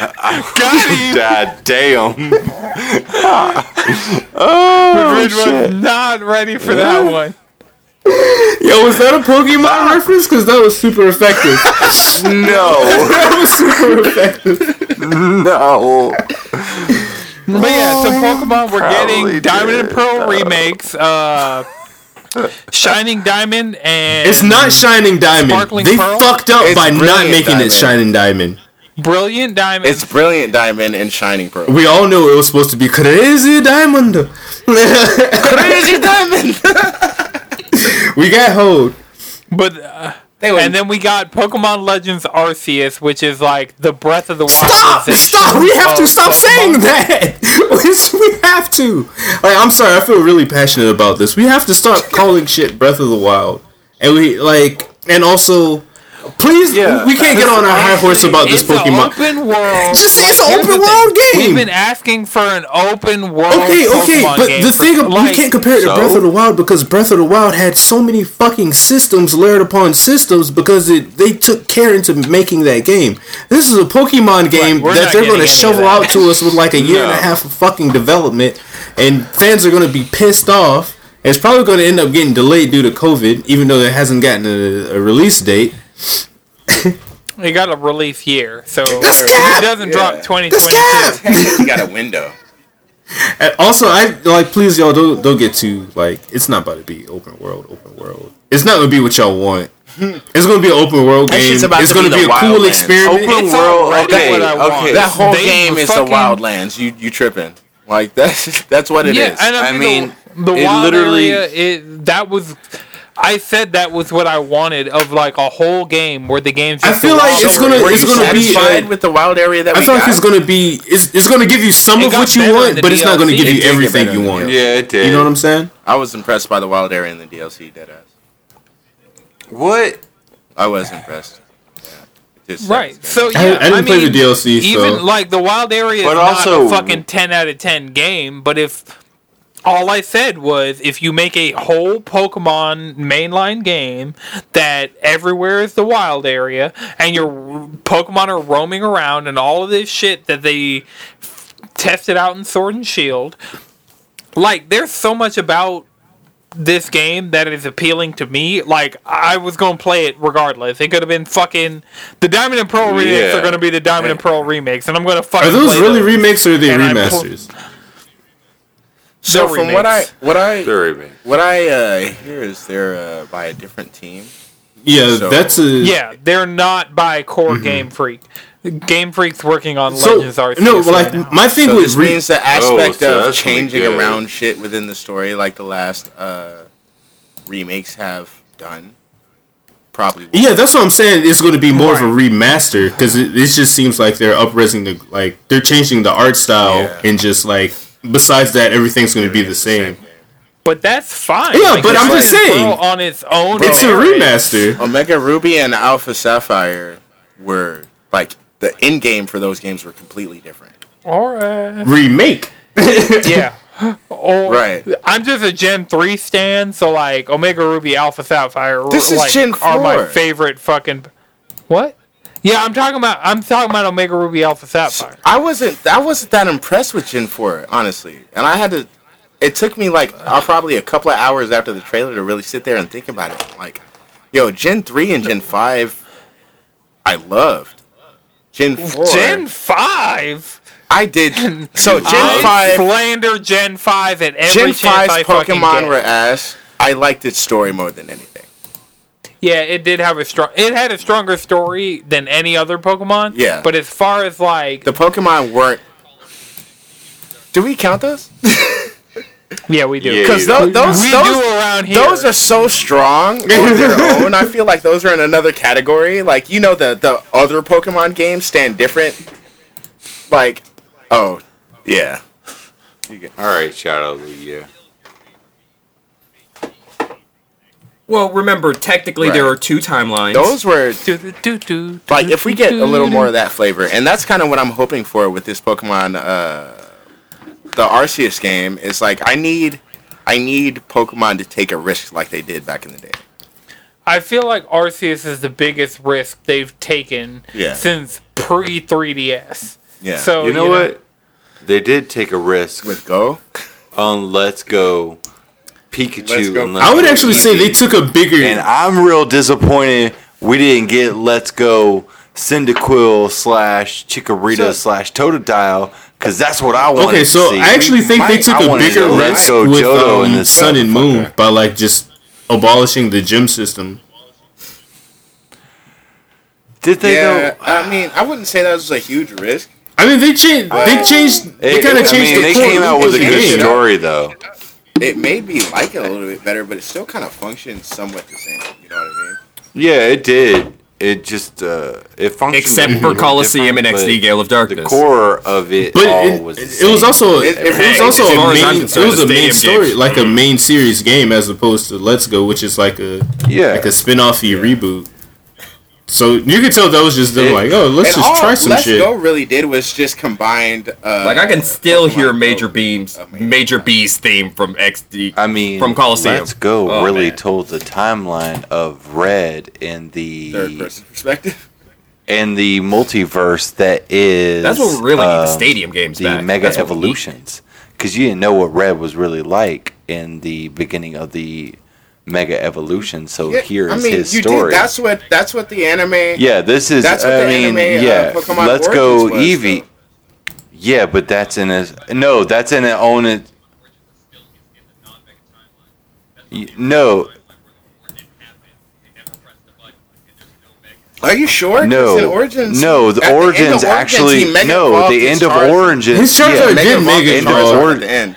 I Got him. God damn. Ridge was not ready for that one. Yo, was that a Pokemon reference? Because that was super effective. No. that was super effective. No. But yeah, so Pokemon, we're probably getting Diamond and did. Pearl remakes. Uh, Shining Diamond and It's not Shining Diamond. Sparkling they Pearl? fucked up It's by not making Diamond. it Shining Diamond. Brilliant Diamond. It's Brilliant Diamond and Shining Pearl. We all knew it was supposed to be Crazy Diamond. Crazy Diamond. we got hold. but uh, They and then we got Pokemon Legends Arceus, which is like the Breath of the Wild. Stop! Stop! We have to of stop Pokemon. saying that. we have to. Like, I'm sorry. I feel really passionate about this. We have to stop calling shit Breath of the Wild, and we like, and also, please, Yeah. we can't get on our high horse about this Pokemon. an open world. Just say it's an open the thing. world game. We've been asking for an open world. Okay, okay, Pokemon but game the for- thing we like, can't compare it to So? Breath of the Wild because Breath of the Wild had so many fucking systems layered upon systems because it they took care into making that game. This is a Pokemon game we're that they're going to shovel out to us with like a year and a half of fucking development, and fans are going to be pissed off. It's probably going to end up getting delayed due to COVID, even though it hasn't gotten a, a release date. It got a release year, so That's if cap! it doesn't drop That's 2022. cap! you got a window. And also, I like please y'all don't don't get too like it's not about to be open world, open world. It's not gonna be what y'all want. It's gonna be an open world That game. shit's about It's to gonna be be, the a cool Wildlands. experiment. Open It's world. already Okay. what I want. Okay. That whole They game is fucking- the Wildlands. You you tripping? Like that's that's what it is. yeah, and I, I mean, mean, the, the it wild literally- area. It that was. I said that was what I wanted of like a whole game where the game's. I just feel like it's gonna- it's gonna be, satisfied uh, with the wild area that I we feel like got? it's gonna be it's, it's gonna give you some It of what you want, the but it's not gonna give It you everything you want. Yeah, it did. You know what I'm saying? I was impressed by the wild area in the DLC. Deadass. What? I was impressed. Yeah. Right. So yeah, I- I didn't play mean, the DLC, Even so- like the wild area is But not also- a fucking ten out of ten game. But if all I said was if you make a whole Pokemon mainline game that everywhere is the wild area and your Pokemon are roaming around and all of this shit that they f- tested out in Sword and Shield, like there's so much about this game that is appealing to me. Like I was gonna play it regardless. It could have been fucking the Diamond and Pearl remakes Yeah. are gonna be the Diamond and eh. Pearl remakes, and I'm gonna fucking. Are those really those. remakes or are they And I remasters? So They're from what I what I Very what I uh, hear is they're uh, by a different team. Yeah, So- that's a Yeah, they're not by Core Game Freak. Game Freak's working on Mm-hmm. so Legends Arceus. no. right Like now. my thing So with this re- means the aspect so of that's gonna be changing good. around shit within the story, like the last uh, remakes have done, probably. won't. Yeah, that's what I'm saying. It's going to be more of a remaster because it, it just seems like they're upresing the like they're changing the art style Yeah. and just like besides that everything's going to be the same. but that's fine. Yeah, but I'm just saying. On its own. It's a remaster. Omega Ruby and Alpha Sapphire were like the in game for those games were completely different. All right. Remake. Yeah. Or, Right. I'm just a Gen 3 stan, so like Omega Ruby Alpha Sapphire This is like, Gen are my favorite fucking What? Yeah, I'm talking about I'm talking about Omega Ruby Alpha Sapphire. I wasn't I wasn't that impressed with Gen 4, honestly. And I had to it took me like uh, probably a couple of hours after the trailer to really sit there and think about it. Like, yo, Gen 3 and Gen 5 I loved. Gen 4 Gen 5? I did so Gen I 5 slander Gen 5 and every Gen chance 5's Pokemon were ass. I liked its story more than anything. Yeah, it did have a strong it had a stronger story than any other Pokemon. Yeah. But as far as like The Pokemon weren't Do we count those? Yeah, we do. Because you those, those, we those, do around here. those are so strong on their own. I feel like those are in another category. Like you know, the the other Pokemon games stand different. Like, oh, yeah. All right, shout out Lugia. Well, remember, technically there are two timelines. Those were Do, do, do, do, like if we do, get a little do. more of that flavor, and that's kind of what I'm hoping for with this Pokemon, uh, the Arceus game. Is like I need, I need Pokemon to take a risk like they did back in the day. I feel like Arceus is the biggest risk they've taken Yeah. since pre 3DS. Yeah. So you know what? They did take a risk with Go, on Let's Go Pikachu. Let's and Let's I would Go actually say they took a bigger. And I'm real disappointed we didn't get Let's Go Cyndaquil slash Chikorita So- slash Totodile because that's what I wanted Okay, to so see. I actually think they took I a bigger to let risk go with Johto in um, this Sun and Moon motherfucker. by like just abolishing the gym system. Did they yeah. though? I mean, I wouldn't say that was a huge risk. I mean, they changed. They changed. They kind of changed. I changed mean, the they came out with a good game. story though. It made me like it a little bit better, but it still kind of functions somewhat the same. You know what I mean? Yeah, it did. It just uh, it functioned Except a for Colosseum and XD Gale of Darkness. The core of it But all it, was. the it was also It- it, it- was also a far as I'm main. It was a main story, game. like a main series game, as opposed to Let's Go, which is like a yeah. like a spin-offy reboot. So you could tell that was just them Yeah. like, oh, let's and just all try some Let's shit. Go really did was just combined. Uh, Like I can still Pokemon hear Go. Major Beams, Amazing. Major B's theme from XD. I mean, from Colosseum. Let's Go Oh, really man. told the timeline of Red in the third person perspective. in the multiverse that is. That's what we really need the um, stadium games the back. Mega That's what we need. Evolutions, because you didn't know what Red was really like in the beginning of the Mega Evolution. So Yeah, here is I mean, his you story. Did, that's what that's what the anime. yeah, this is. That's what I the mean, anime, uh, yeah. Pokemon Let's go Origins was, Eevee. though. Yeah, but that's in a no. That's in a own it. No, Are you sure? no, in Origins, no. The end of Origins Origins, actually no. The end of Origins. His Charizard yeah, did Mega Mega Evolved End of Charizard. Charizard Or- at the end.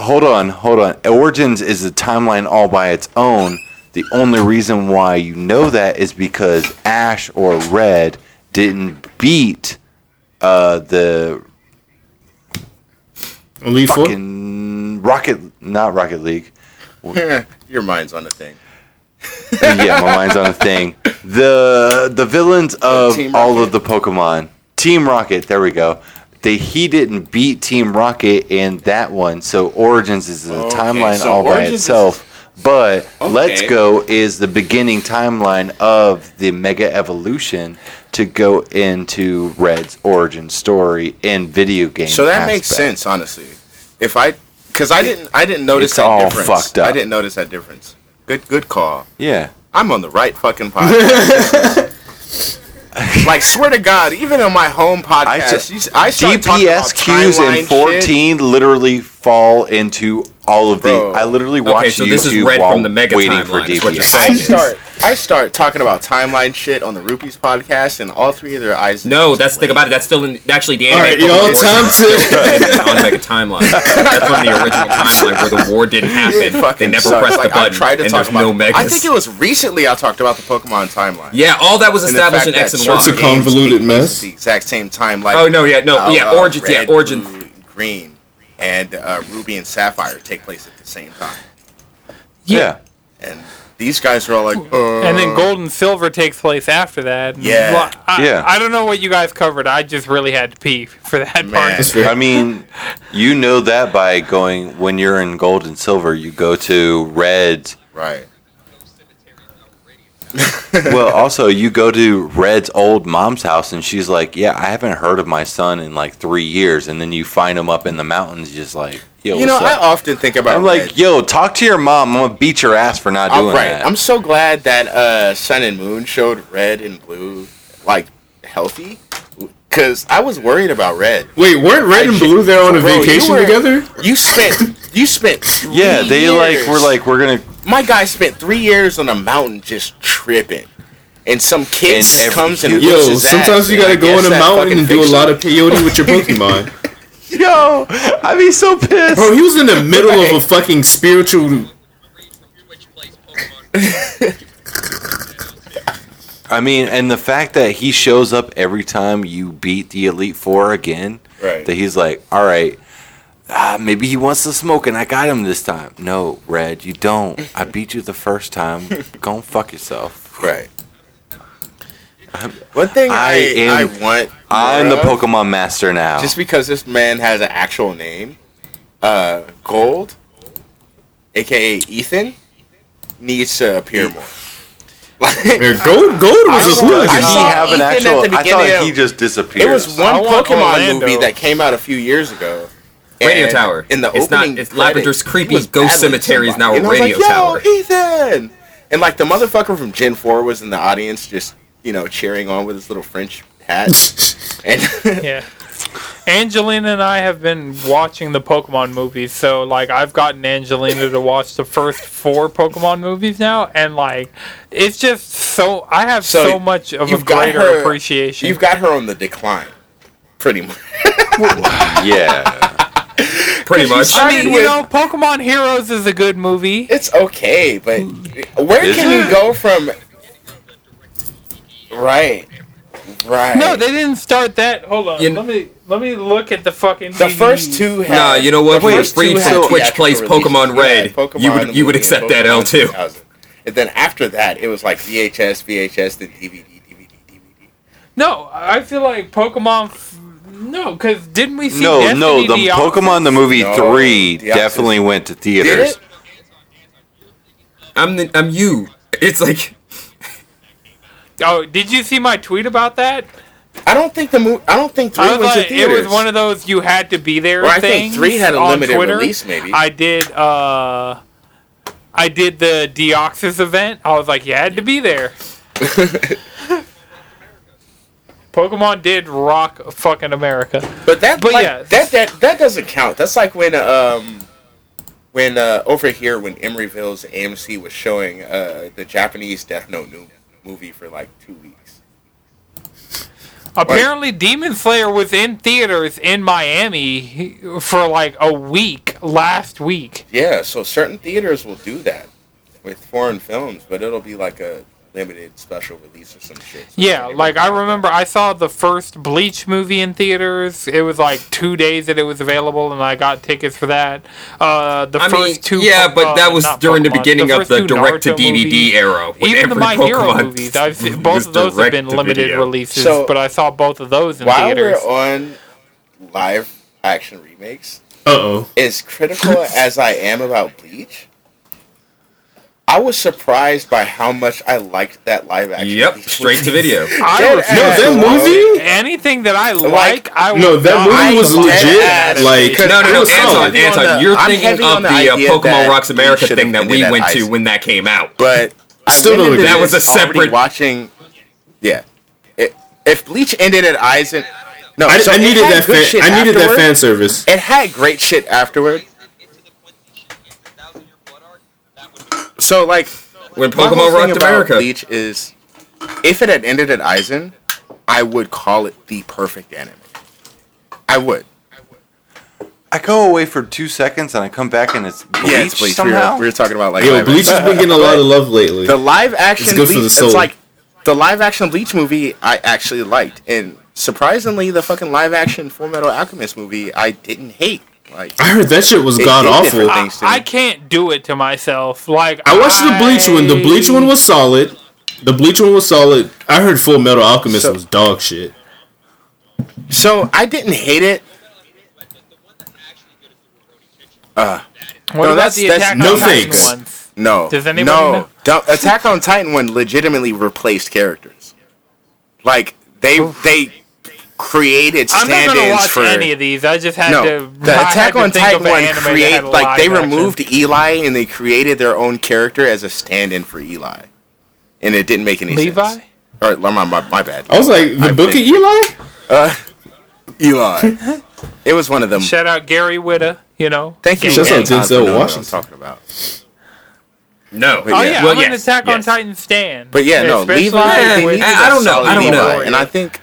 Hold on, hold on. Origins is a timeline all by its own. The only reason why you know that is because Ash or Red didn't beat uh, the Elite Four. fucking Rocket, not Rocket League. Your mind's on a thing. yeah, my mind's on a thing. The the villains of all of the Pokemon, Team Rocket. There we go. They he didn't beat Team Rocket in that one, so Origins is a Okay, timeline so all by Origins is- itself. But Let's Go is the beginning timeline of the Mega Evolution to go into Red's origin story in video game. So that makes sense, honestly. If I, because I didn't, I didn't notice It's that all difference. fucked up. I didn't notice that difference. Good, good call. Yeah. I'm on the right fucking podcast. like, swear to God, even on my home podcast, I s- I started talking about DPS queues in 14 literally fall into all of the. Bro. I literally watch Okay, so YouTube this is Red while from the Mega waiting for timeline, is what you're DPS. Shit. I start, I start talking about timeline shit on the Rupees podcast, and all three of their eyes. No, that's the thing about it. That's still in actually the All anime. right, y'all. Time to. on Mega Timeline. That's from the original timeline where the war didn't happen. They never sucks. pressed Like, the I button, tried to and talk there's about. no Megas. I think it was recently I talked about the Pokemon timeline. Yeah, all that was established in X and certain It's a Y. games convoluted mess. The exact same time, like Oh no, yeah, no, yeah, uh, Origins, yeah, Origin. Green, and uh, Ruby and Sapphire take place at the same time, Yeah. and these guys are all like, uh, and then Gold and Silver takes place after that. And, Yeah. well, I, Yeah. I don't know what you guys covered. I just really had to pee for that Man. part. I mean, you know that by going when you're in gold and silver, you go to red. right. Well, also you go to Red's old mom's house, and she's like, "Yeah, I haven't heard of my son in like three years." And then you find him up in the mountains, just like, "Yo, You know, what's I often think about. I'm Red. like, "Yo, talk to your mom. I'm gonna beat your ass for not I'm doing right. that." I'm so glad that uh, Sun and Moon showed Red and Blue like healthy, because I was worried about Red. Wait, weren't Red and Blue there on a Bro, vacation were- together? You spent you spent three yeah, they like years- were like, "We're gonna." my guy spent three years on a mountain just tripping, and some kid And every- comes and Yo, whoops his ass, sometimes you and gotta go guess on a that mountain fucking and do a fixed lot it. of peyote with your Pokemon. Yo, I'd be so pissed. Bro, he was in the middle of a fucking spiritual. I mean, and the fact that he shows up every time you beat the Elite Four again, Right. that he's like, all right, ah, maybe he wants to smoke and I got him this time. No, Red, you don't. I beat you the first time. Go and fuck yourself. Right. One thing I I, am- I want I'm the of, Pokemon Master now. just because this man has an actual name, uh, Gold, aka Ethan, needs to appear more. Yeah, Gold, Gold was a saw- hooligan. I Did he have an Ethan actual? I thought he just disappeared. It was one Pokemon movie that came out a few years ago. Radio And Tower. In the It's not- it's credits, Lavender's creepy ghost cemetery is now somebody. a And I was radio like, tower." Yo, Ethan! And like the motherfucker from Gen Four was in the audience, just you know, cheering on with his little French hat. and Yeah. Angelina and I have been watching the Pokemon movies, so like I've gotten Angelina to watch the first four Pokemon movies now, and like it's just so I have so, So, much of a greater her- appreciation. you've got her on the decline, pretty much. yeah. Pretty much. I started mean, you know, Pokemon Heroes is a good movie. It's okay, but where Is can it? you go from? Right, right. No, they didn't start that. Hold on, You- let me let me look at the fucking. The DVD. first two had. Nah, you know what? the Wait, first free two had so Twitch theatrical plays releases. Pokemon Yeah, Red. Pokemon You would- you would accept that L too. And then after that, it was like VHS, VHS, then DVD, DVD, DVD. No, I feel like Pokemon. F- no, because didn't we see? No, Destiny no. The Deoxys? Pokemon the movie No, three Deoxys. definitely went to theaters. I'm the, I'm you. It's like Oh, did you see my tweet about that? I don't think the movie. I don't think three I was went like, to it was one of those you had to be there. Well, I think three had a limited Twitter. release, maybe. I did. uh I did the Deoxys event. I was like, you had to be there. Pokemon did rock fucking America. But that, But like, yeah. that that that doesn't count. That's like when um when uh over here when Emeryville's AMC was showing uh the Japanese Death Note new movie for like two weeks. Apparently, Demon Slayer was in theaters in Miami for like a week last week. Yeah, so certain theaters will do that with foreign films, but it'll be like a limited special release or some shit. So Yeah, like I remember I saw the first Bleach movie in theaters. It was like two days that it was available, and I got tickets for that. Uh, the I first mean, two, yeah, Po- but uh, that was not during the Pokemon, beginning of the direct to DVD era. when Even the every My Hero Pokemon movies, I've seen, both of those have been limited video. releases, So- but I saw both of those in While theaters. we're on live action remakes, Uh oh. as critical as I am about Bleach, I was surprised by how much I liked that live action. Yep, Bleach straight to video. I No, that movie? Anything that I like, Like- I No, that not movie I was legit. Like, No, no, no, was Anton, heavy Anton, you're I'm thinking of the, the uh, Pokemon Rocks America thing that we at went to when that came out. But I Still don't agree. That was a separate- watching. Yeah, It- if Bleach ended at Aizen, no, I, so I needed that. good Fan, I needed that fan service. It had great shit afterward. So like, When Pokemon thing rocked about America. Bleach is, if it had ended at Aizen, I would call it the perfect anime. I would. I go away for two seconds and I come back and it's Bleach, Yeah, it's Bleach. We somehow. were, we were talking about like Yo, live Bleach has action. been getting a lot of love lately. The live action It's good for Bleach, the soul. It's like the live action Bleach movie I actually liked, and surprisingly, the fucking live action Full Metal Alchemist movie I didn't hate. Like I heard that shit was god awful. I, things. to me. I can't do it to myself. Like I watched the Bleach one. The Bleach one was solid. The Bleach one was solid. I heard Full Metal Alchemist So- was dog shit. so I didn't hate it. Uh, What No, about that's- the that's- Attack no on Titan thanks. ones? no, Does anybody no. know? Don't- Attack on Titan one legitimately replaced characters. Like they they created I'm not gonna watch for any of these. I just had no, to. the Attack on Titan of one create like they action. removed Eli and they created their own character as a stand-in for Eli, and it didn't make any sense. Levi. sense. All right, my, my, my bad. I was like, the I book of Eli? Uh, Eli. it was one of them. Shout out Gary Whitta. You know. Thank you, Shouts out Anton, Denzel for knowing what I'm Washington. talking about. No. But Oh yeah. yeah, Well, I'm an yes, Attack on. Titan stand. But yeah, no, Especially Levi. Yeah, they with- needed I a don't know, I don't know. And I think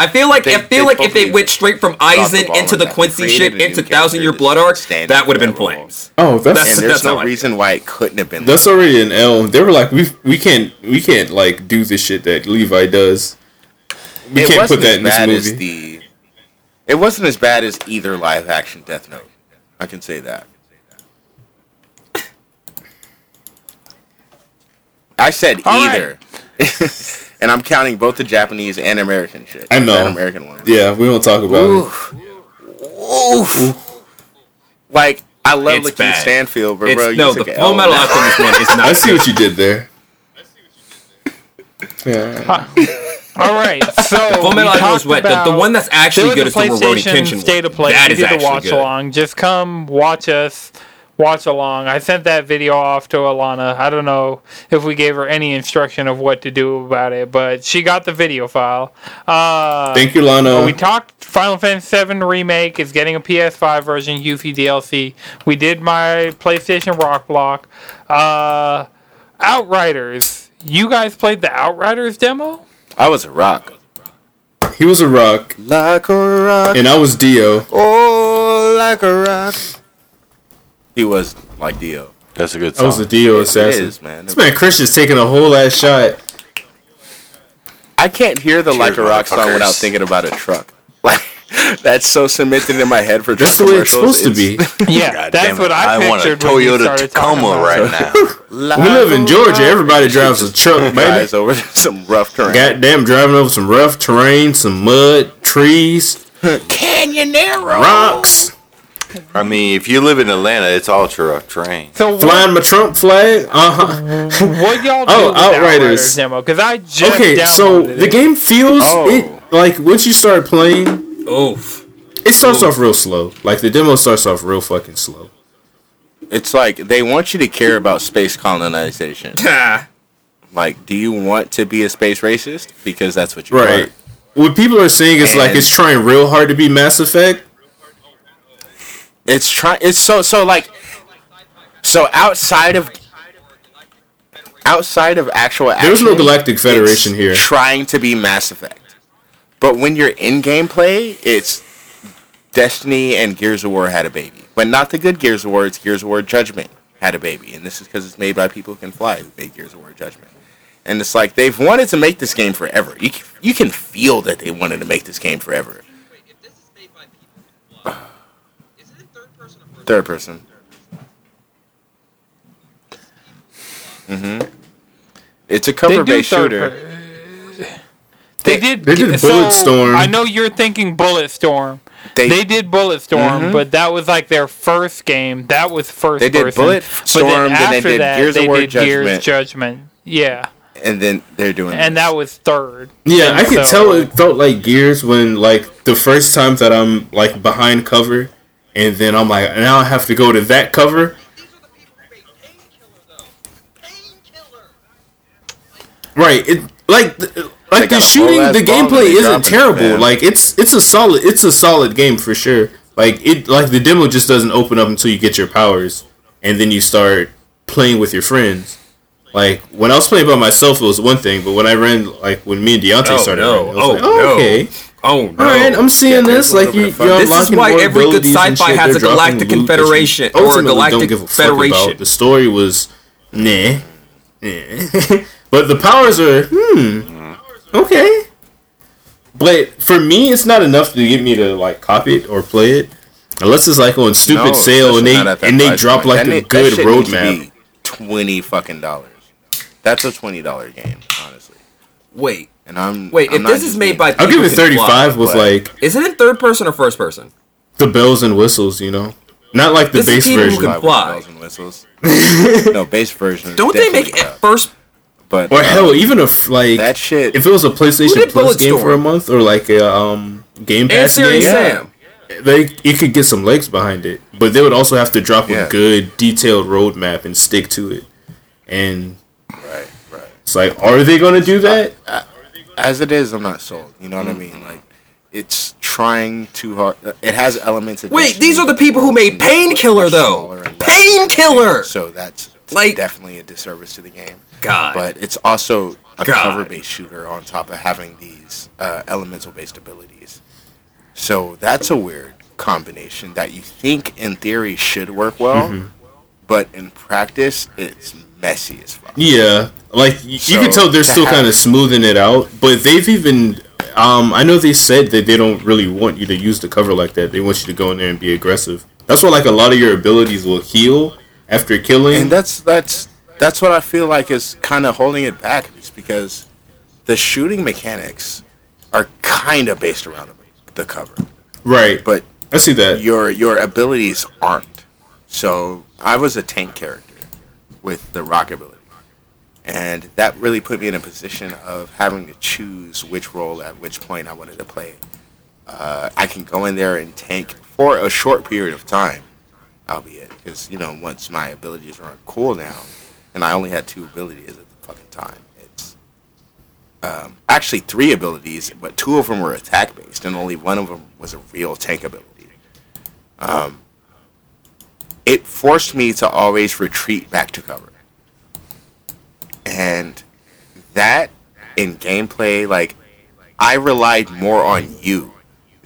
I feel like They- I feel like if they went straight from dropped the into the. Quincy Created shit into Thousand Year Blood to Arc, that would have been that flames. Oh, that's and That's- there's no reason why it couldn't have been. that's already an L. They were like, we we can't we can't like do this shit that Levi does. We it can't put that in this movie. the. It wasn't as bad as either live action Death Note. I can say that. I said All either, and I'm counting both the Japanese and American shit. I know. That American one. yeah, we don't talk about Oof. Oof. Like I love It's Lakeith bad. Stanfield, but It's, bro, you no, took the Full Metal Alchemist one is not. I see what you did there. Yeah. All right, so Full Metal Alchemist talked Wet, the, the one that's actually there good was is a the Rurouni PlayStation Kenshin State of. Play. That we is actually watch good. along. Just come watch us watch along. I sent that video off to Alana. I don't know if we gave her any instruction of what to do about it, but she got the video file. Uh, Thank you, Lana. we talked Final Fantasy VII Remake is getting a PS5 version, Yuffie DLC. We did my PlayStation Rock Block. Uh, Outriders. You guys played the Outriders demo? I was a rock. he was a rock, Like a rock. and I was Dio. Oh, like a rock. He was like Dio. That's a good I song. was the Dio It assassin. is, man. This man Christian's taking a whole ass shot. I can't hear the Like a Rock song without thinking about a truck. Like that's so cemented in my head for That's the way it's commercials. supposed to be. Yeah, God that's damn it. what I, want a pictured when you Toyota started talking Tacoma right now. We live in Georgia. Everybody drives a truck, baby. Guys over some rough terrain. Goddamn, driving over some rough terrain, some mud, trees, Canyonero. rocks, I mean, if you live in Atlanta, it's all truck train. So flying my Trump flag. Uh huh. what y'all do Oh, with Outriders. Outriders demo? Because I just Okay, so downloaded the it. game feels Oh. it like once you start playing, Oof. it starts off real slow. Like the demo starts off real fucking slow. It's like they want you to care about space colonization. Like, do you want to be a space racist? Because that's what you Right. are. What people are saying is like it's trying real hard to be Mass Effect. It's try. It's so so like. So outside of outside of actual action, There's no Galactic Federation it's here. Trying to be Mass Effect, but when you're in gameplay, it's Destiny and Gears of War had a baby, but not the good Gears of War. It's Gears of War Judgment had a baby, and this is because it's made by people who can fly who made Gears of War Judgment. And it's like they've wanted to make this game forever. You you can feel that they wanted to make this game forever. Wait, if this is made by people who fly, is it in third person or first Third person. Mm-hmm. It's a cover-based shooter. per- They did. They did so, Bulletstorm. I know you're thinking Bulletstorm. They- They, did Bulletstorm, Mhm. but that was like their first game. That was first They did person. Bulletstorm, but then they after did that, Gears of they War did Gears Judgment. Judgment. Yeah, and then they're doing and this. that was third. Yeah, I And could tell it felt like Gears when like the first time that I'm like behind cover, and then I'm like now I have to go to that cover. These are the people who made Painkiller, though. Painkiller. Right. It like like the shooting, the gameplay isn't drop it, terrible. man. Like it's it's a solid it's a solid game for sure. Like it like the demo just doesn't open up until you get your powers, and then you start playing with your friends. Like when I was playing by myself, it was one thing, but when I ran like when me and Deontay Oh, started, no. running, I was Oh, like, no. Oh, okay, Oh no! all right, I'm seeing Yeah, this. Like you, bit of fun. you're This is why every good sci-fi has a Galactic loot that you Confederation or a Galactic don't give a fuck Federation. The story was, nah, nah. but the powers are, hmm, okay. But for me, it's not enough to get me to like copy it or play it, unless it's like on stupid No, sale and they not at that and they drop point. like That a good roadmap. Twenty fucking dollars. That's a twenty dollar game, honestly. Wait, And I'm wait. I'm if this is made being- by, I'll give it 35 Was like Is it in third person or first person? the bells and whistles, you know, not like the This is base people who version. can with fly. bells and whistles. no base version. Don't they make it first? But Or uh, hell, even if like that shit. if it was a PlayStation did Plus game Bulletstorm? for a month or like a um Game Pass Serious game, Sam. they it could get some legs behind it, but they would also have to drop Yeah. a good detailed roadmap and stick to it. And right, right. It's like, are they going to do that? As it is, I'm not sold. You know what I mean? Like, it's trying too hard. It has elements. Of Wait, these are the people who made Painkiller, though. smaller and less- Painkiller. So that's Like- definitely a disservice to the game. God. But it's also a God. cover-based shooter on top of having these uh, elemental-based abilities. So that's a weird combination that you think in theory should work well, Mm-hmm. but in practice it's messy as fuck. Yeah, like you So, can tell they're still kind of smoothing it out, but they've even. Um, I know they said that they don't really want you to use the cover like that. They want you to go in there and be aggressive. That's why, like, a lot of your abilities will heal after killing. and that's that's that's what I feel like is kind of holding it back, is because the shooting mechanics are kind of based around the- the cover, right, but I see that. your your abilities aren't. So I was a tank character with the rock ability, and that really put me in a position of having to choose which role at which point I wanted to play. Uh, I can go in there and tank for a short period of time, albeit because you know once my abilities are on cooldown, and I only had two abilities at the fucking time. It's um, actually three abilities, but two of them were attack based, and only one of them was a real tank ability. Um, it forced me to always retreat back to cover, and that in gameplay, like I relied more on you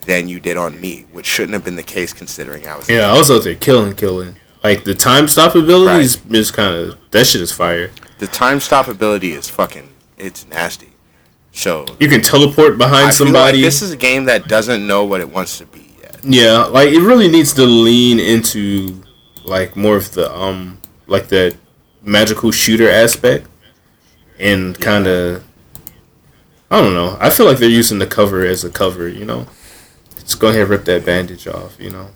than you did on me, which shouldn't have been the case considering I was. Yeah, I was out there killing, killing. Like the time stop ability is, is kind of that shit is fire. The time stop ability is fucking. It's nasty. So You can teleport behind I somebody. like this is a game that doesn't know what it wants to be yet. Yeah, like it really needs to lean into like more of the um like the magical shooter aspect and kind of I don't know. I feel like they're using the cover as a cover, you know. Just go ahead and rip that bandage off, you know.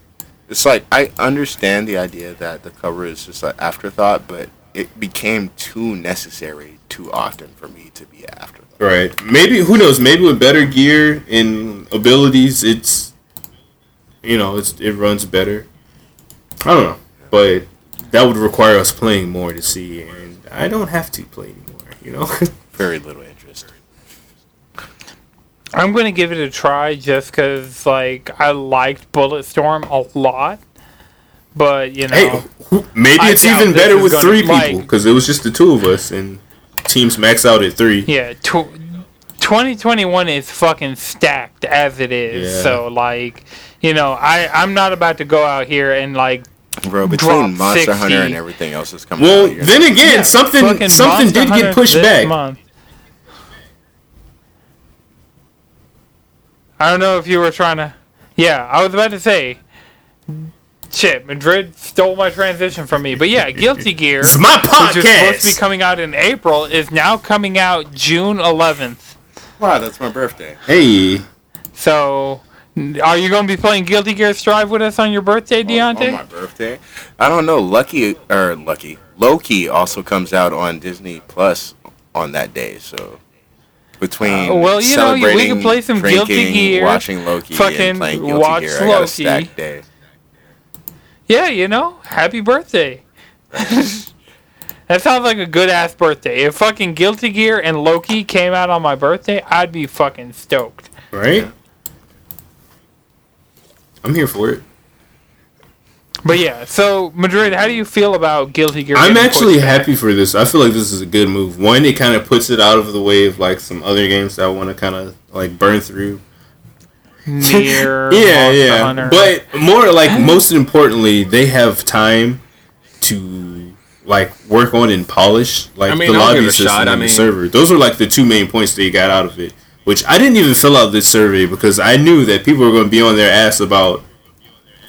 It's like I understand the idea that the cover is just an afterthought, but it became too necessary too often for me to be an afterthought. Right. Maybe who knows? Maybe with better gear and abilities, it's you know it's it runs better. I don't know, but that would require us playing more to see, and I don't have to play anymore. You know. Very little interest. I'm gonna give it a try just because like I liked Bulletstorm a lot, but you know, hey, maybe it's even better with three people because it was just the two of us, and teams max out at three. yeah, tw- 2021 is fucking stacked as it is. Yeah. So like, you know, I I'm not about to go out here and like Bro, between Drop Monster Hunter and everything else that's coming Well, out, you're then not- again, Yeah, something something Monster did Hunter get pushed back. month. I don't know if you were trying to. Yeah, I was about to say. Shit, Madrid stole my transition from me. But yeah, Guilty Gear, It's my which is supposed to be coming out in April, is now coming out June 11th. Wow, that's my birthday. Hey, So, are you going to be playing Guilty Gear Strive with us on your birthday, On- Deontay? On my birthday? I don't know. Lucky or Lucky Loki also comes out on Disney Plus on that day. So between Uh, well, you know, we can play some Guilty Gear, watching Loki, fucking and playing Guilty watch Gear, I got a Loki. day. Yeah, you know, happy birthday. that sounds like a good ass birthday. If fucking Guilty Gear and Loki came out on my birthday, I'd be fucking stoked. right? I'm here for it. But yeah, so Madrid, how do you feel about Guilty Gear? I'm actually pushed happy for this. I feel like this is a good move. One, it kind of puts it out of the way of like some other games that I want to kind of like burn through. Near yeah, Monster yeah. Hunter. But more like most importantly, they have time to like work on and polish like I mean, the I'll lobby system and I the mean- server. Those are like the two main points they got out of it. Which I didn't even fill out this survey because I knew that people were going to be on their ass about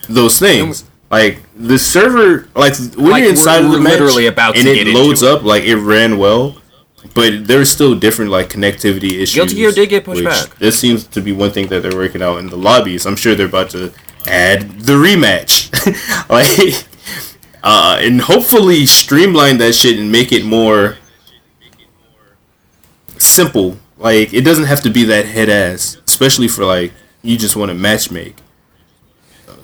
those things. Like the server, like when Like, you're inside of the match literally about and to it loads it. up, like it ran well, but there's still different like connectivity issues. Guilty Gear did get pushed back. This seems to be one thing that they're working out in the lobbies. I'm sure they're about to add the rematch, like, uh, and hopefully streamline that shit and make it more simple. Like it doesn't have to be that head ass, especially for like you just want to match make.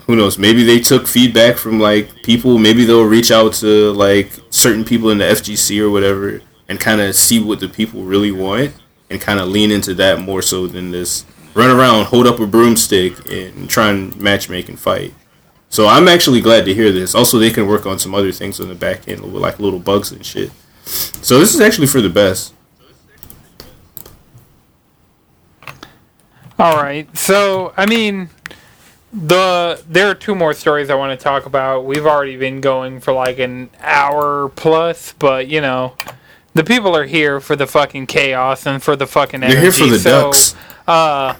Who knows? Maybe they took feedback from like people. Maybe they'll reach out to like certain people in the FGC or whatever and kind of see what the people really want and kind of lean into that more so than this run around, hold up a broomstick, and try and match make and fight. So I'm actually glad to hear this. Also, they can work on some other things on the back end with like little bugs and shit. So this is actually for the best. All right. So, I mean, the there are two more stories I want to talk about. We've already been going for like an hour plus, but you know, the people are here for the fucking chaos and for the fucking energy. They're here for the so, ducks. Uh,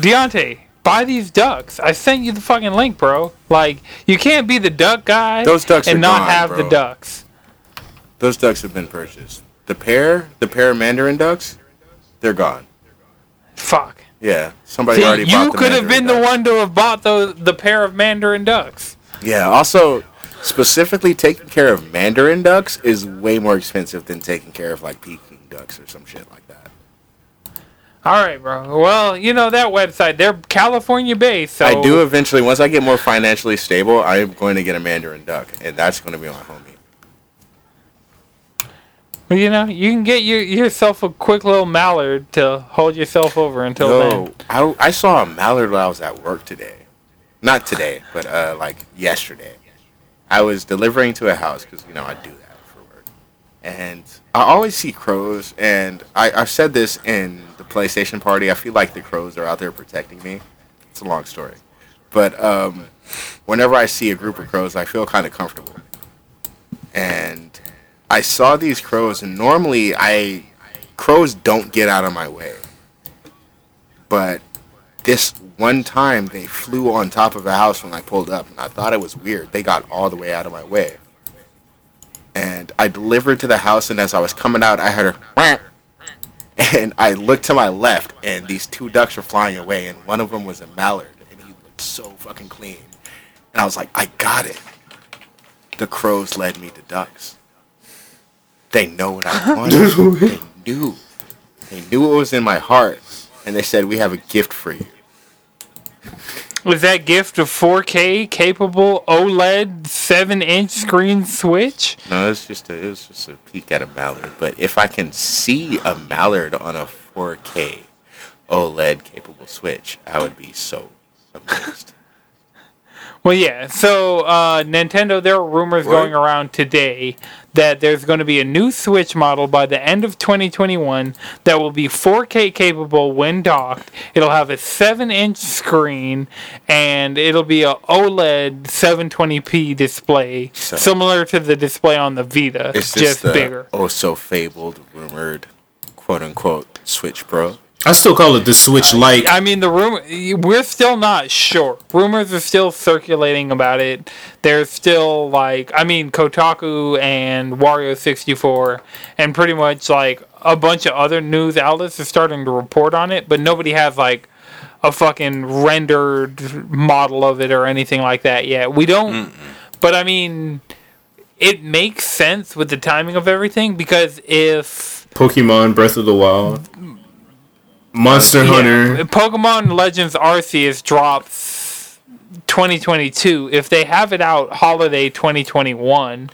Deontay, buy these ducks. I sent you the fucking link, bro. Like, you can't be the duck guy Those ducks and not gone, have bro. the ducks. Those ducks have been purchased. The pair, the pair of Mandarin ducks, they're gone. Fuck. Yeah, somebody See, already bought you the could have been the one to have bought those the pair of Mandarin ducks. Yeah. Also, specifically taking care of mandarin ducks is way more expensive than taking care of like peking ducks or some shit like that. All right, bro. Well, you know that website. They're California based. So I do eventually once I get more financially stable, I'm going to get a mandarin duck, and that's going to be my homie. You know, you can get your, yourself a quick little mallard to hold yourself over until Yo, then. I, I saw a mallard while I was at work today. Not today, but uh, like yesterday. I was delivering to a house because you know I do that for work, and I always see crows. And I, I've said this in the PlayStation party. I feel like the crows are out there protecting me. It's a long story, but um, whenever I see a group of crows, I feel kind of comfortable. And I saw these crows, and normally I crows don't get out of my way, but this one time they flew on top of a house when I pulled up, and I thought it was weird. They got all the way out of my way, and I delivered to the house. And as I was coming out, I heard a and I looked to my left, and these two ducks were flying away, and one of them was a mallard, and he looked so fucking clean. And I was like, I got it. The crows led me to ducks. They know what I wanted. they knew. They knew what was in my heart, and they said, "We have a gift for you." Was that gift a 4K capable OLED 7 inch screen switch? No, it's just a, it just a peek at a mallard. But if I can see a mallard on a 4K OLED capable Switch, I would be so amazed. Well, yeah. So, uh, Nintendo, there are rumors What? going around today that there's going to be a new Switch model by the end of 2021 that will be 4K capable when docked. It'll have a 7 inch screen and it'll be a OLED 720p display, So- similar to the display on the Vita, It's just just bigger. oh so fabled, rumored, quote unquote Switch Pro. I still call it the Switch Lite. I mean, the rumor. We're still not sure. Rumors are still circulating about it. There's still like, I mean, Kotaku and Wario sixty four, and pretty much like a bunch of other news outlets are starting to report on it, but nobody has like a fucking rendered model of it or anything like that yet. We don't. But I mean, it makes sense with the timing of everything because if Pokemon Breath of the Wild, Monster Yeah, Hunter. Pokemon Legends Arceus drops 2022. If they have it out holiday 2021,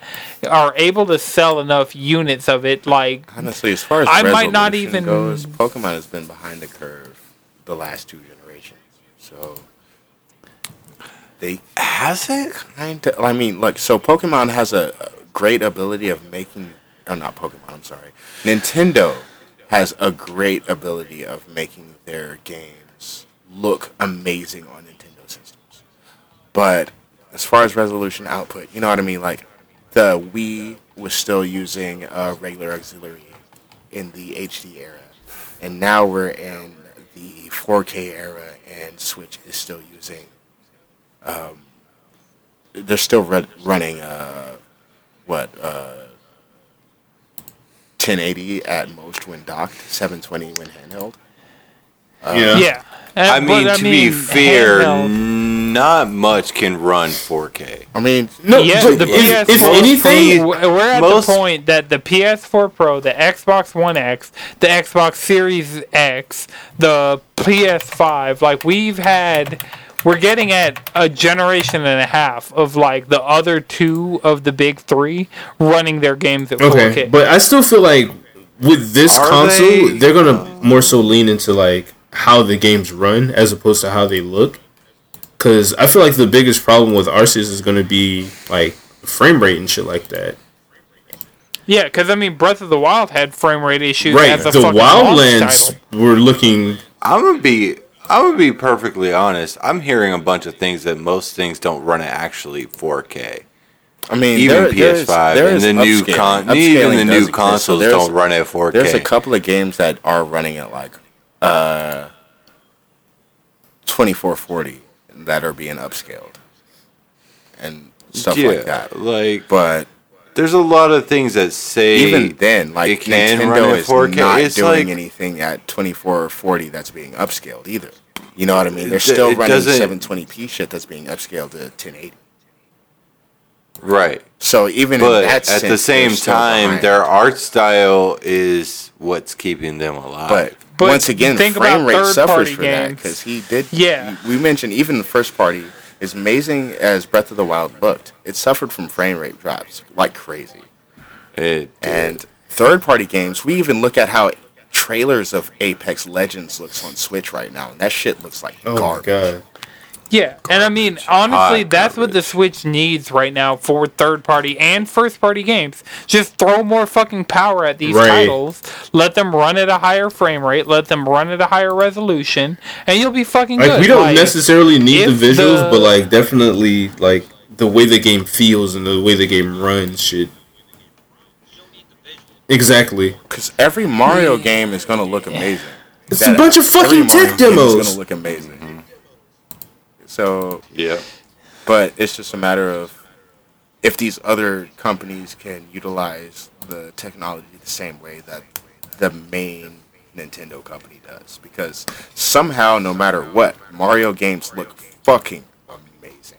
are able to sell enough units of it, like Honestly, as far as I might not resolution even- goes, Pokemon has been behind the curve the last two generations. So they Has it? kind of. I mean, look. So Pokemon has a, a great ability of making. Oh, not Pokemon. I'm sorry. Nintendo has a great ability of making their games look amazing on Nintendo systems. But as far as resolution output, you know what I mean. Like the Wii was still using a regular auxiliary in the HD era, and now we're in the 4K era, and Switch is still using they're still run, running uh, what uh, 1080 at most when docked, 720 when handheld. yeah. yeah. Uh, I mean, but, to be fair, handheld- not much can run 4K. I mean, No, Yeah, but the if, PS4 if anything, Pro, we're at most- the point that the PS4 Pro, the Xbox One X, the Xbox Series X, the PS5, like we've had, we're getting at a generation and a half of like the other two of the big three running their games at okay, 4K. but I still feel like with this Are console, they- they... are gonna more so lean into like how the games run as opposed to how they look. Because I feel like the biggest problem with Arceus is gonna be like frame rate and shit like that. yeah, because I mean, Breath of the Wild had frame rate issues. Right, as a the fucking launch Wildlands title. were looking. I'm gonna be. I'm gonna be perfectly honest. I'm hearing a bunch of things that most things don't run at actually 4K. I mean, Even there- PS5 there and the new upscaling. con- even the new exist. So consoles don't run at 4K. There's a couple of games that are running at like uh, 2440 that are being upscaled and stuff yeah, like that. Like, But there's a lot of things that say even then, like it can run Nintendo at is 4K. not It's doing like- anything at 2440 that's being upscaled either. You know what I mean? They're still running doesn't- 720p shit that's being upscaled to 1080. Right. So even But in that at sense, the same time, their art style is what's keeping them alive. But, But once again, think frame about rate suffers for that because he did. Yeah. we mentioned even the first party, as amazing as Breath of the Wild looked, it suffered from frame rate drops like crazy. it, And third party games, we even look at how trailers of Apex Legends looks on Switch right now, and that shit looks like Oh my garbage. god. Yeah, and I mean, honestly, Hot that's what the. Switch needs right now for third party and first party games. Just throw more fucking power at these Right. titles. Let them run at a higher frame rate. Let them run at a higher resolution, and you'll be fucking Like good. we don't Like, necessarily need the visuals, the- but like definitely like the way the game feels and the way the game runs shit. You don't need the visual. Exactly. Because every Mario game is going to look amazing. It's That- a bunch of fucking tech game is demos. going to look amazing. So, yeah. but it's just a matter of if these other companies can utilize the technology the same way that the main Nintendo company does. Because somehow, no matter what, Mario games look fucking amazing.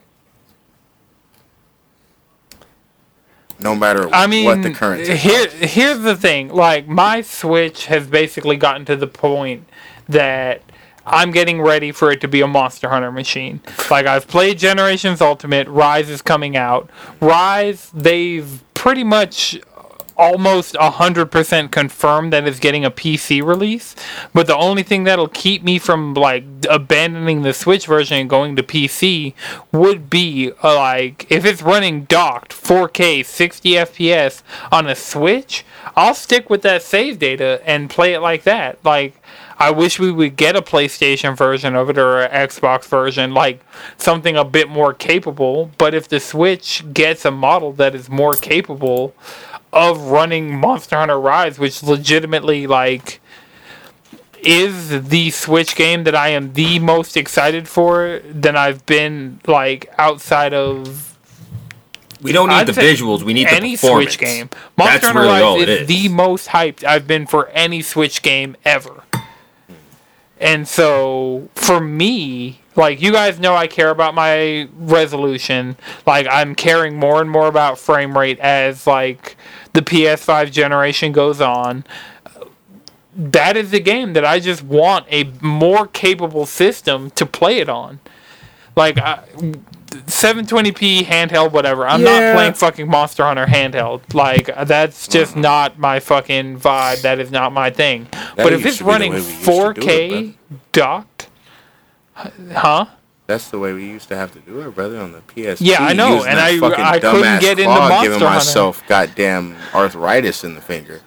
No matter I mean, what the current here here's the thing. Like my Switch has basically gotten to the point that I'm getting ready for it to be a Monster Hunter machine. Like I've played Generations Ultimate, Rise is coming out. Rise, they've pretty much almost 100% confirmed that it's getting a PC release. But the only thing that'll keep me from like abandoning the Switch version and going to PC would be uh, like if it's running docked 4K 60 FPS on a Switch, I'll stick with that save data and play it like that. Like I wish we would get a PlayStation version of it or an Xbox version, like something a bit more capable. But if the Switch gets a model that is more capable of running Monster Hunter Rise, which legitimately like is the Switch game that I am the most excited for, then I've been like outside of We don't need I'd the visuals. We need the any performance. Switch game. Monster That's Hunter really Rise all it is, is. the most hyped I've been for any Switch game ever. And so for me, like you guys know I care about my resolution. Like I'm caring more and more about frame rate as like the PS5 generation goes on. That is the game that I just want a more capable system to play it on. Like I, 720p handheld, whatever. I'm Yeah. not playing fucking Monster Hunter handheld. Like that's just mm-hmm. not my fucking vibe. That is not my thing. but if it's to be the running way we used to do it, 4K docked, huh? That's the way we used to have to do it, brother, on the PS. Yeah, I know, and I- I couldn't get into Monster giving Hunter. myself goddamn arthritis in the finger.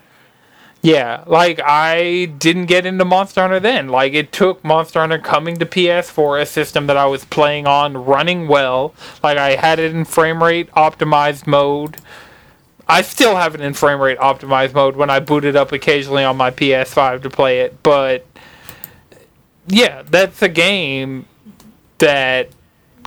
Yeah, like I didn't get into Monster Hunter then. Like it took Monster Hunter coming to PS4, a system that I was playing on, running well. Like I had it in frame rate optimized mode. I still have it in frame rate optimized mode when I boot it up occasionally on my PS5 to play it, but yeah, that's a game that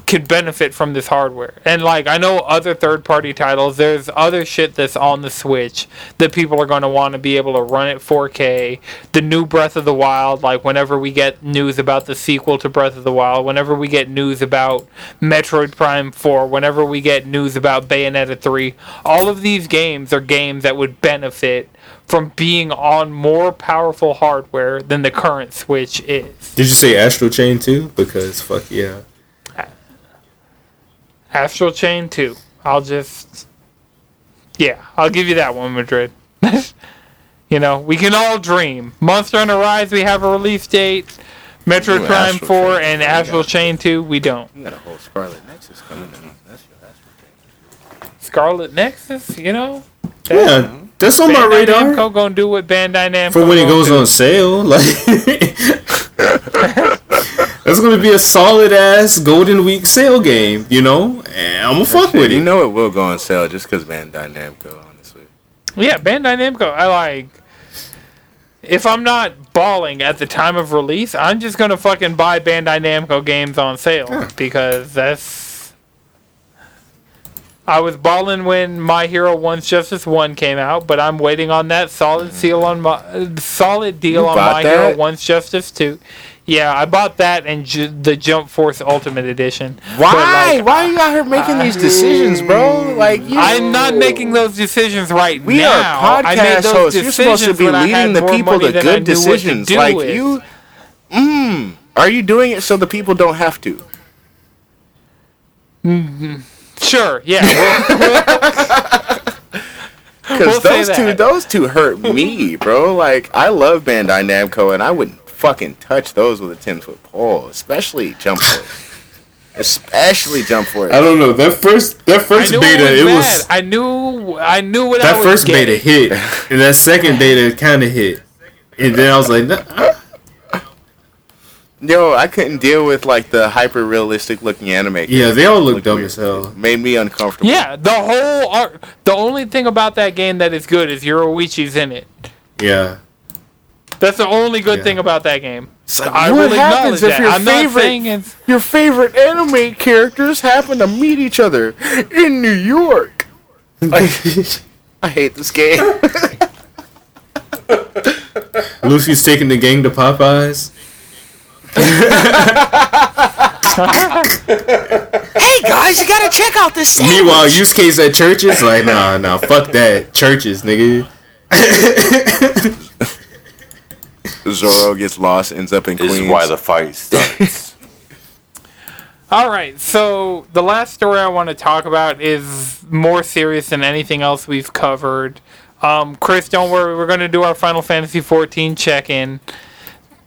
could benefit from this hardware. And like I know other third party titles, there's other shit that's on the Switch that people are going to want to be able to run at 4K. The new Breath of the Wild, like whenever we get news about the sequel to Breath of the Wild, whenever we get news about Metroid Prime 4, whenever we get news about Bayonetta 3, all of these games are games that would benefit from being on more powerful hardware than the current Switch is. Did you say Astral Chain too? Because fuck yeah. Astral Chain 2. I'll just. Yeah, I'll give you that one, Madrid. you know, we can all dream. Monster Hunter Rise, we have a release date. Metro Ooh, Prime Astral 4 Chain, and yeah. Astral Chain 2, we don't. You got a whole Scarlet Nexus coming in. That's your that's Scarlet Nexus, you know? Yeah, that's on my Bandai radar. Namco gonna do what Bandai Namco For when it gonna goes do. on sale, like that's gonna be a solid ass Golden Week sale game, you know. And I'm gonna fuck with it. You know it will go on sale just because Bandai Namco, honestly. Yeah, Bandai Namco. I like. If I'm not balling at the time of release, I'm just gonna fucking buy Bandai Namco games on sale because that's. I was balling when My Hero One's Justice One came out, but I'm waiting on that solid seal on my uh, solid deal You on bought My Hero? One's Justice Two. Yeah, I bought that and ju- the Jump Force Ultimate Edition. Why? Like, Why are you out here making these decisions, bro? Like you, I'm not making those decisions right We now. are I podcast those hosts. You're supposed to be I leading the people to good what to decisions. Like with. you, mm, are you doing it so the people don't have to? Hmm. Sure, yeah. Because We'll those two, those two hurt me, bro. Like I love Bandai Namco, and I wouldn't fucking touch those with a ten foot pole, especially Jump Force, especially Jump Force. I don't know. That first that first beta, it it was, was. I knew. I knew what I that was first getting. beta hit, and that second beta kind of hit, and then I was like, nah, Yo, I couldn't deal with like the hyper realistic looking anime. yeah, they all look Looked dumb weird. as hell. Made me uncomfortable. Yeah, the whole art. The only thing about that game that is good is Yoruichi's in it. Yeah, That's the only good Yeah. thing about that game. Like, I what will happens if that. your I'm favorite your favorite anime characters happen to meet each other in New York? I, I hate this game. Luffy's taking the gang to Popeyes. hey guys, you gotta check out this. Meanwhile, Yusuke at churches, like, nah, nah, fuck that, churches, nigga. Zoro gets lost, ends up in This Queens. is why the fight starts. All right, so the last story I want to talk about is more serious than anything else we've covered. Um, Chris, don't worry, we're going to do our Final Fantasy XIV check-in.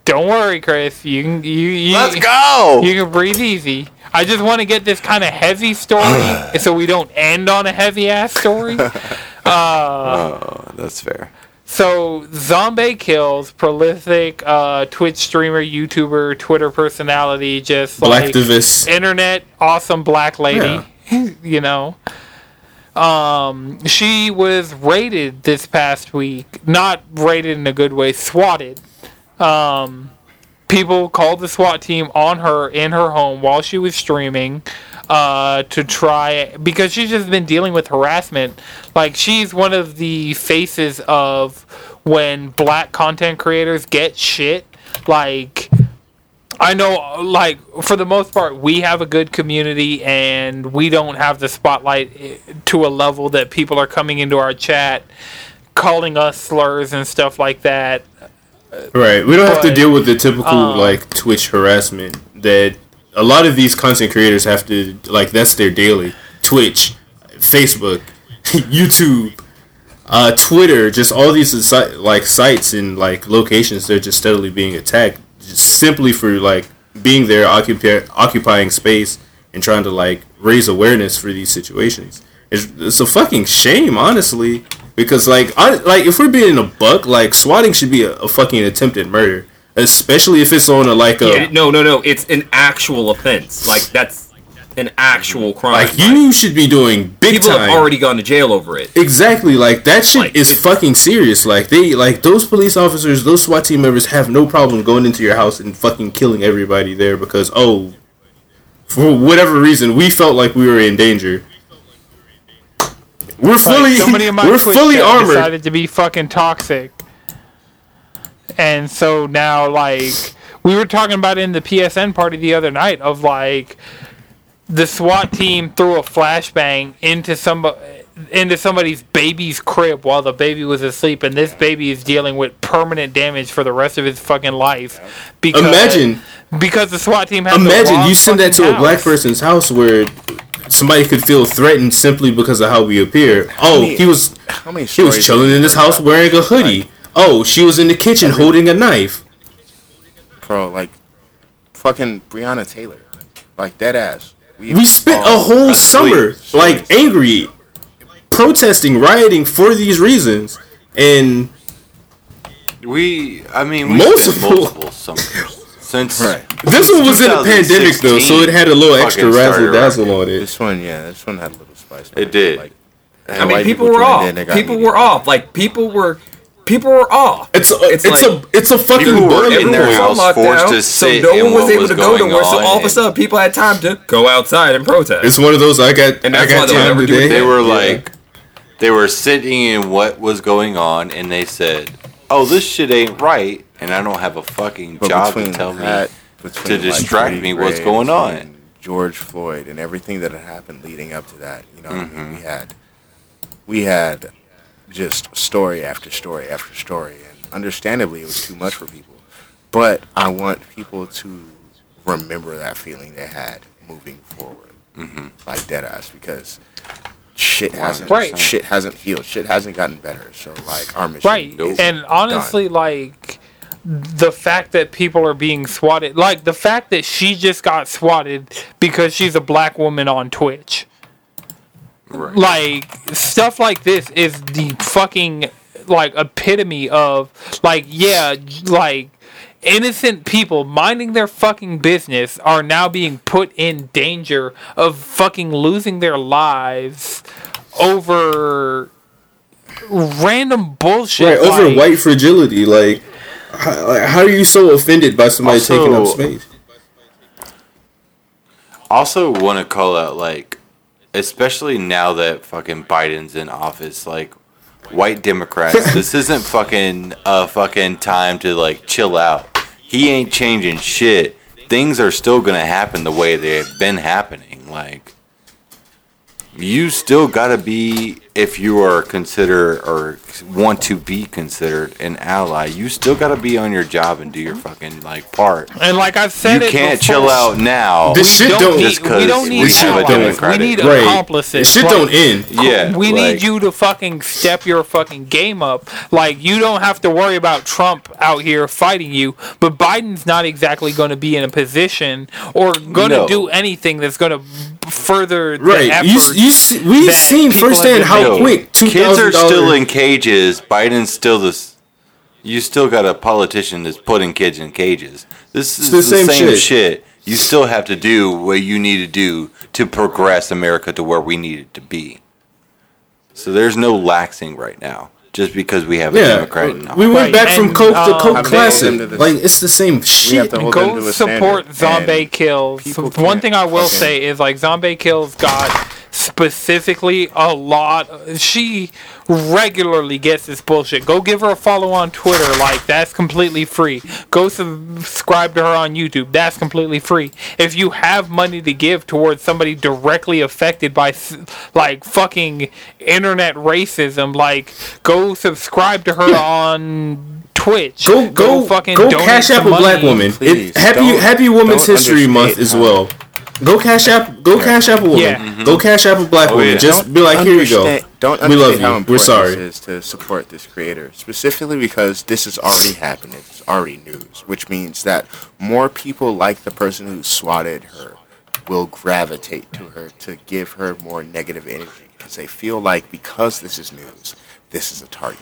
Don't worry, Chris. You can you, you Let's go. You can breathe easy. I just want to get this kind of heavy story so we don't end on a heavy ass story. oh, that's fair. So, Zombaekillz, prolific uh, Twitch streamer, YouTuber, Twitter personality, just like internet awesome black lady, you know. Um, she was raided this past week. Not raided in a good way, swatted. Um, people called the SWAT team on her in her home while she was streaming uh, to try because she's just been dealing with harassment. Like she's one of the faces of when black content creators get shit. Like I know, like for the most part, we have a good community, and we don't have the spotlight eh, to a level that people are coming into our chat, calling us slurs and stuff like that. Right. We don't have to deal with the typical um, like Twitch harassment that a lot of these content creators have to like that's their daily. Twitch, Facebook, YouTube, uh, Twitter, just all these like sites and like locations they're just steadily being attacked just simply for like being there occupy- occupying space and trying to like raise awareness for these situations. It's, it's a fucking shame, honestly, because like, I, like if we're being a buck, like swatting should be a, a fucking attempted murder, especially if it's on a like a no, no, no. It's an actual offense. Like that's an actual crime. like you should be doing big people time. have already gone to jail over it. Exactly, like that shit Like, is fucking serious. Like they, like those police officers, those SWAT team members have no problem going into your house and fucking killing everybody there because oh, for whatever reason, we felt like we were in danger. We're fully, Like, somebody in my we're Twitch fully armored. decided to be fucking toxic, and so now like we were talking about in the PSN party the other night of like the SWAT team threw a flashbang into somebody into somebody's baby's crib while the baby was asleep, and this baby is dealing with permanent damage for the rest of his fucking life. Because, Imagine, because the SWAT team has the imagine wrong you send that to fucking a black person's house where somebody could feel threatened simply because of how we appear. Oh, many- he was How many He was chilling in you his house wearing a hoodie. Oh, she was in the kitchen holding a knife. bro? Like fucking Breonna Taylor, like dead ass. We spent a whole asleep. summer like angry, protesting, rioting for these reasons, and We, I mean, we Multiple. spent multiple summers since. Right. this one was in a pandemic though, so it had a little extra razzle dazzle on it. This one, yeah, this one had a little spice. It did. Like, I mean, people were off. People were off. Like people were, people were off. It's a, It's it's, like- a it's a fucking People were in their Everyone was house forced lockdown, to so sit no one was able was to go going nowhere. So all of a sudden, people had time to go outside and protest. It's one of those I got And I that's why got they'll time never today. They were Yeah. like, they were sitting in what was going on, and they said, "Oh, this shit ain't right," and I don't have a fucking But job to tell that, me. to distract Freddie me what's going on. and George Floyd and everything that had happened leading up to that, you know, what I Mm-hmm. mean, we had, we had just story after story after story, and understandably, it was too much for people. But I want people to remember that feeling they had moving forward, Mm-hmm. like dead ass, because shit hasn't Right. shit hasn't healed, shit hasn't gotten better. So like our mission, Right. is And honestly, done. like the fact that people are being swatted, like the fact that she just got swatted because she's a black woman on Twitch. Right. Like stuff like this is the fucking like epitome of like yeah, like innocent people minding their fucking business are now being put in danger of fucking losing their lives over random bullshit right over like- white fragility. Like how, like, how are you so offended by somebody Also- taking up space? Also, want to call out like, especially now that fucking Biden's in office, like white Democrats. this isn't fucking a fucking time to like chill out. He ain't changing shit. Things are still gonna happen the way they've been happening. Like, you still gotta be if you are consider or want to be considered an ally. You still gotta be on your job and do your fucking like part. and like I've You said it you can't before, chill out now. This shit don't don't need, just 'cause we don't need we have a allies. Democratic- we need right. accomplices Shit Like, don't end. Yeah, we like- need you to fucking step your fucking game up. Like you don't have to worry about Trump out here fighting you, but Biden's not exactly going to be in a position or going to No. do anything that's going to further the Right. You, you see, we've seen firsthand how making. quick two kids are still in cages. Biden's still this. You still got a politician that's putting kids in cages. This is the the, same same, shit. shit. You still have to do what you need to do to progress America to where we need it to be. So there's no laxing right now, just because we have a Yeah, Democrat in we went Right, back from and, Coke to um, Coke Have they Classic. to Like it's the same shit. to Go support Zombie Kills. One thing I will fucking- say is like Zombaekillz got specifically a lot. She regularly gets this bullshit. Go give her a follow on Twitter. Like that's completely free. Go subscribe to her on YouTube. That's completely free. If you have money to give towards somebody directly affected by like fucking internet racism, like go subscribe to her on Twitch. Go go fucking go donate cash some app a black money. woman. Please, It, happy Happy Women's History Month as how- well. Go cash app. Go cash app a woman. Yeah. Go mm-hmm. cash app a black Oh, woman. yeah. Just Don't be like, here you go. Don't We love how you. important We're sorry. this is to support this creator, specifically because this is already happening. It's already news, which means that more people like the person who swatted her will gravitate to her to give her more negative energy because they feel like because this is news, this is a target.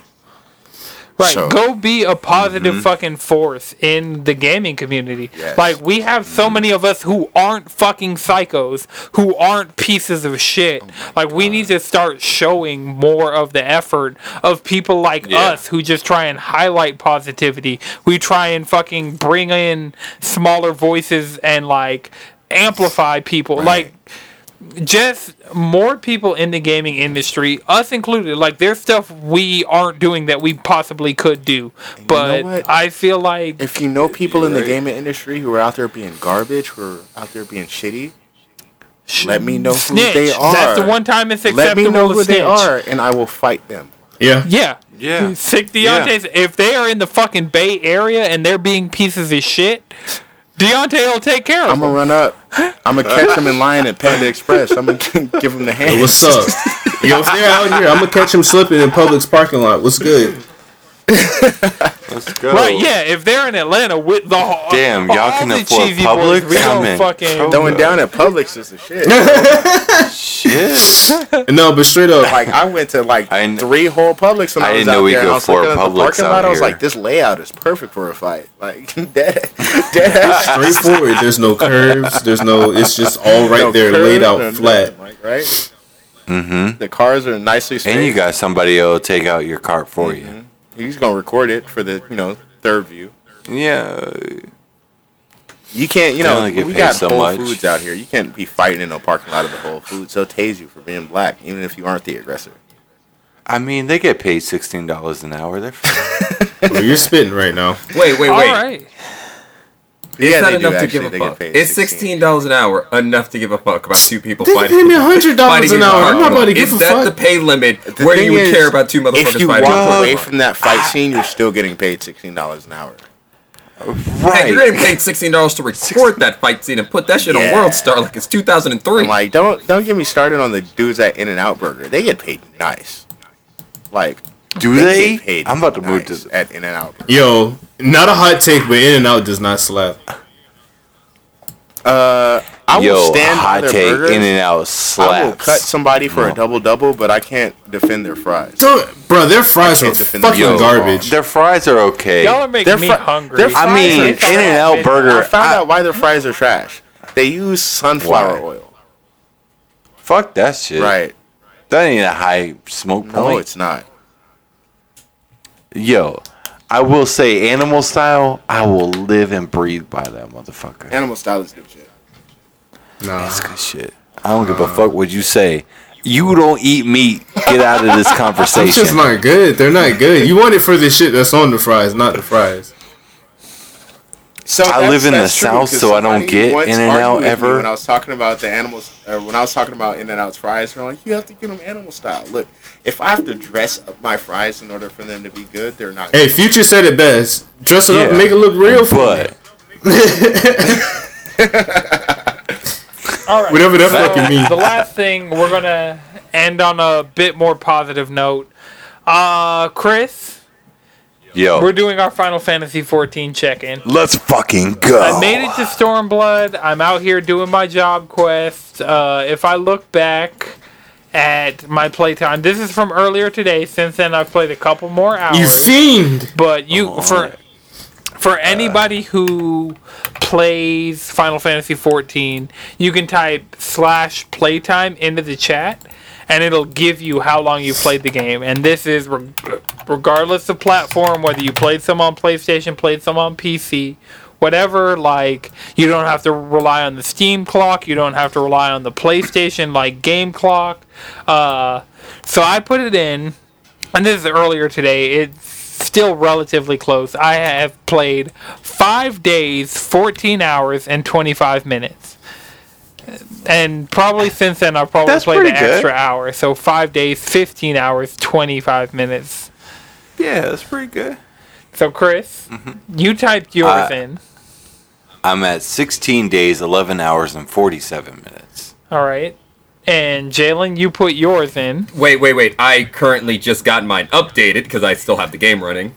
Right. So- Go be a positive mm-hmm. fucking force in the gaming community. Yes. Like we have so many of us who aren't fucking psychos, who aren't pieces of shit. Oh like we need to start showing more of the effort of people like Yeah. us who just try and highlight positivity. We try and fucking bring in smaller voices and like amplify people. Like just more people in the gaming industry, us included. Like there's stuff we aren't doing that we possibly could do, but what? I feel like If you know people in the gaming industry who are out there being garbage, who are out there being shitty, let me know who snitch. they are. That's the one time it's acceptable Let me know to who they are, and I will fight them. Yeah. Yeah. Yeah. Sick Deontay's if they are in the fucking Bay Area and they're being pieces of shit, Deontay will take care of him. I'm gonna run up. I'm gonna catch him in line at Panda Express. I'm gonna give him the hand. What's up? Yo, if they're out here, I'm gonna catch him slipping in Publix parking lot. What's good? Let's go. Right, yeah. If they're in Atlanta with the whole, Damn, y'all can afford cheesy Publix? boys, we I'm don't in fucking Throwing down at Publix is the shit. Shit. No, but straight up, like I went to like I kn- three whole Publix when I, I didn't know out we there. could and afford looking Publix parking out lot. I was like, this layout is perfect for a fight. Like dead, dead ass. straightforward. There's no curves. There's no. It's just all right No there, laid out flat. nothing, Like right. Mm-hmm. The cars are nicely straight. And you got somebody who'll take out your cart for you. He's gonna record it for the you know third view. Yeah. You can't, you know, only we got so Whole much. Foods out here. You can't be fighting in a parking lot of the Whole Foods. They'll tase you for being black, even if you aren't the aggressor. I mean, they get paid sixteen dollars an hour. They're Well, you're spitting right now. Wait, wait, wait. All right. It's Yeah, not they do, enough to actually. give a get fuck. paid It's sixteen dollars an hour enough to give a fuck about two people They fighting. pay me $100 an hour. I'm parking not about lot. to give Is a that fuck. the pay limit The where you would is, care about two If motherfuckers you fighting? walk in a away from that fight ah. scene, you're still getting paid sixteen dollars an hour. Right. Hey, you're getting paid sixteen dollars to record that fight scene and put that shit on Yeah. World Star like it's two thousand and three. I'm like, don't don't get me started on the dudes at In and Out Burger. They get paid nice. Like, Do they? get paid I'm about to move nice to. at In and Out. Yo, not a hot take, but In and Out does not slap. Uh, I will Yo, stand hot other take. burgers. In and out I will slaps. cut somebody for No. a double double, but I can't defend their fries. Don't, bro, their fries are can't defend the fucking Yo, garbage. Their fries are okay. Y'all are making They're me hungry. they're I mean, In and Out Burger. I Burger. found I- out why their fries are trash. They use sunflower Why? oil. Fuck that shit. Right. That ain't a high smoke point. No, it's not. Yo, I will say, animal style. I will live and breathe by that motherfucker. Animal style is good shit. Nah. That's good shit. I don't give a fuck what you say. You don't eat meat. Get out of this conversation. It's just not good. They're not good. You want it for the shit that's on the fries, not the fries. So I live in the that's true, South, 'cause so I don't get In-N-Out argued with me ever. When I was talking about the animals, uh, when I was talking about In and Out's fries, they're like, "You have to get them animal style." Look, if I have to dress up my fries in order for them to be good, they're not. Hey, Future said it best. Dress it up, make it look real for But me. All right. Whatever that so fucking means. The last thing we're gonna end on a bit more positive note. Uh, Chris, yo, we're doing our Final Fantasy 14 check-in. let's fucking go. I made it to Stormblood. I'm out here doing my job quest. Uh, if I look back at my playtime, this is from earlier today. Since then, I've played a couple more hours. You fiend. But you Oh. for for anybody who plays Final Fantasy 14, you can type slash playtime into the chat, and it'll give you how long you played the game. And this is re- regardless of platform, whether you played some on PlayStation, played some on PC. Whatever, like, you don't have to rely on the Steam clock. You don't have to rely on the PlayStation, like, game clock. Uh, so I put it in, and this is earlier today. It's still relatively close. I have played five days, 14 hours, and 25 minutes. And probably since then, I've probably That's played an good. extra hour. So five days, 15 hours, 25 minutes. yeah, that's pretty good. So, Chris, Mm-hmm. you typed yours Uh, in. I'm at 16 days, 11 hours, and 47 minutes. All right. And Jalen, you put yours in. Wait, wait, wait. I currently just got mine updated because I still have the game running.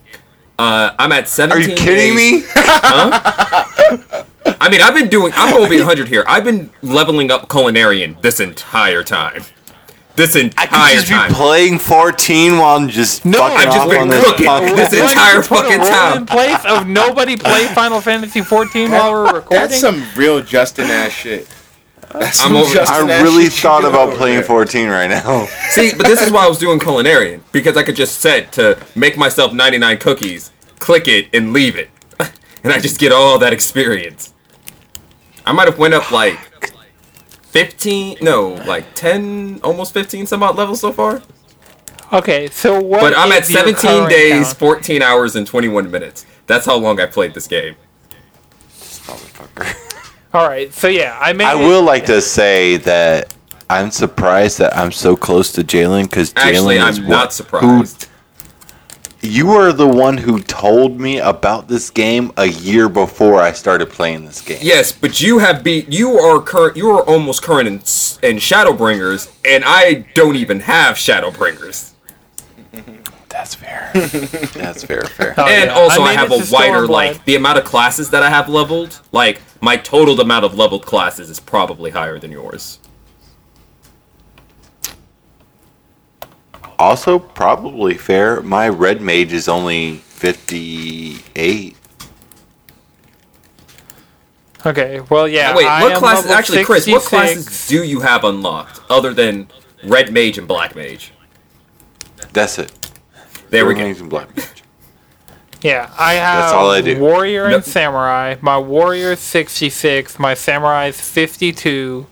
Uh, I'm at 17. Are you kidding days- me? I mean, I've been doing. I'm going to be 100 here. I've been leveling up culinarian this entire time. This entire I could just time. be playing 14 while I'm just No, fucking I've just off been on this cooking. podcast. This What, entire you put a fucking rule time. in place of nobody play Final Fantasy 14 while we're recording. That's some real Justin ass shit. That's I'm over- I really thought about playing there. 14 right now. See, but this is why I was doing culinarian because I could just set to make myself 99 cookies, click it, and leave it, and I just get all that experience. I might have went up like 15, no, like 10, almost 15 some odd levels so far. Okay, so what? But I'm at is your 17 days, count? 14 hours, and 21 minutes. That's how long I played this game. Motherfucker. All right, so yeah, I made. I it- will like to say that I'm surprised that I'm so close to Jalen because Jalen is I'm what- not surprised. Who, you are the one who told me about this game a year before I started playing this game. Yes, but you have beat. You are current. You are almost current in, in Shadowbringers, and I don't even have Shadowbringers. That's fair. That's fair. Fair. Oh, and yeah. also, I, made have a wider like the amount of classes that I have leveled. Like my total amount of leveled classes is probably higher than yours. Also, probably fair. My red mage is only 58. Okay, well, yeah. Wait, I what am classes? level Actually, Chris, what 66. classes do you have unlocked other than red mage and black mage? That's it. There we Red go. mage and black mage. Yeah, I have That's all I do. warrior No- and samurai. My warrior is 66, my samurai is 52.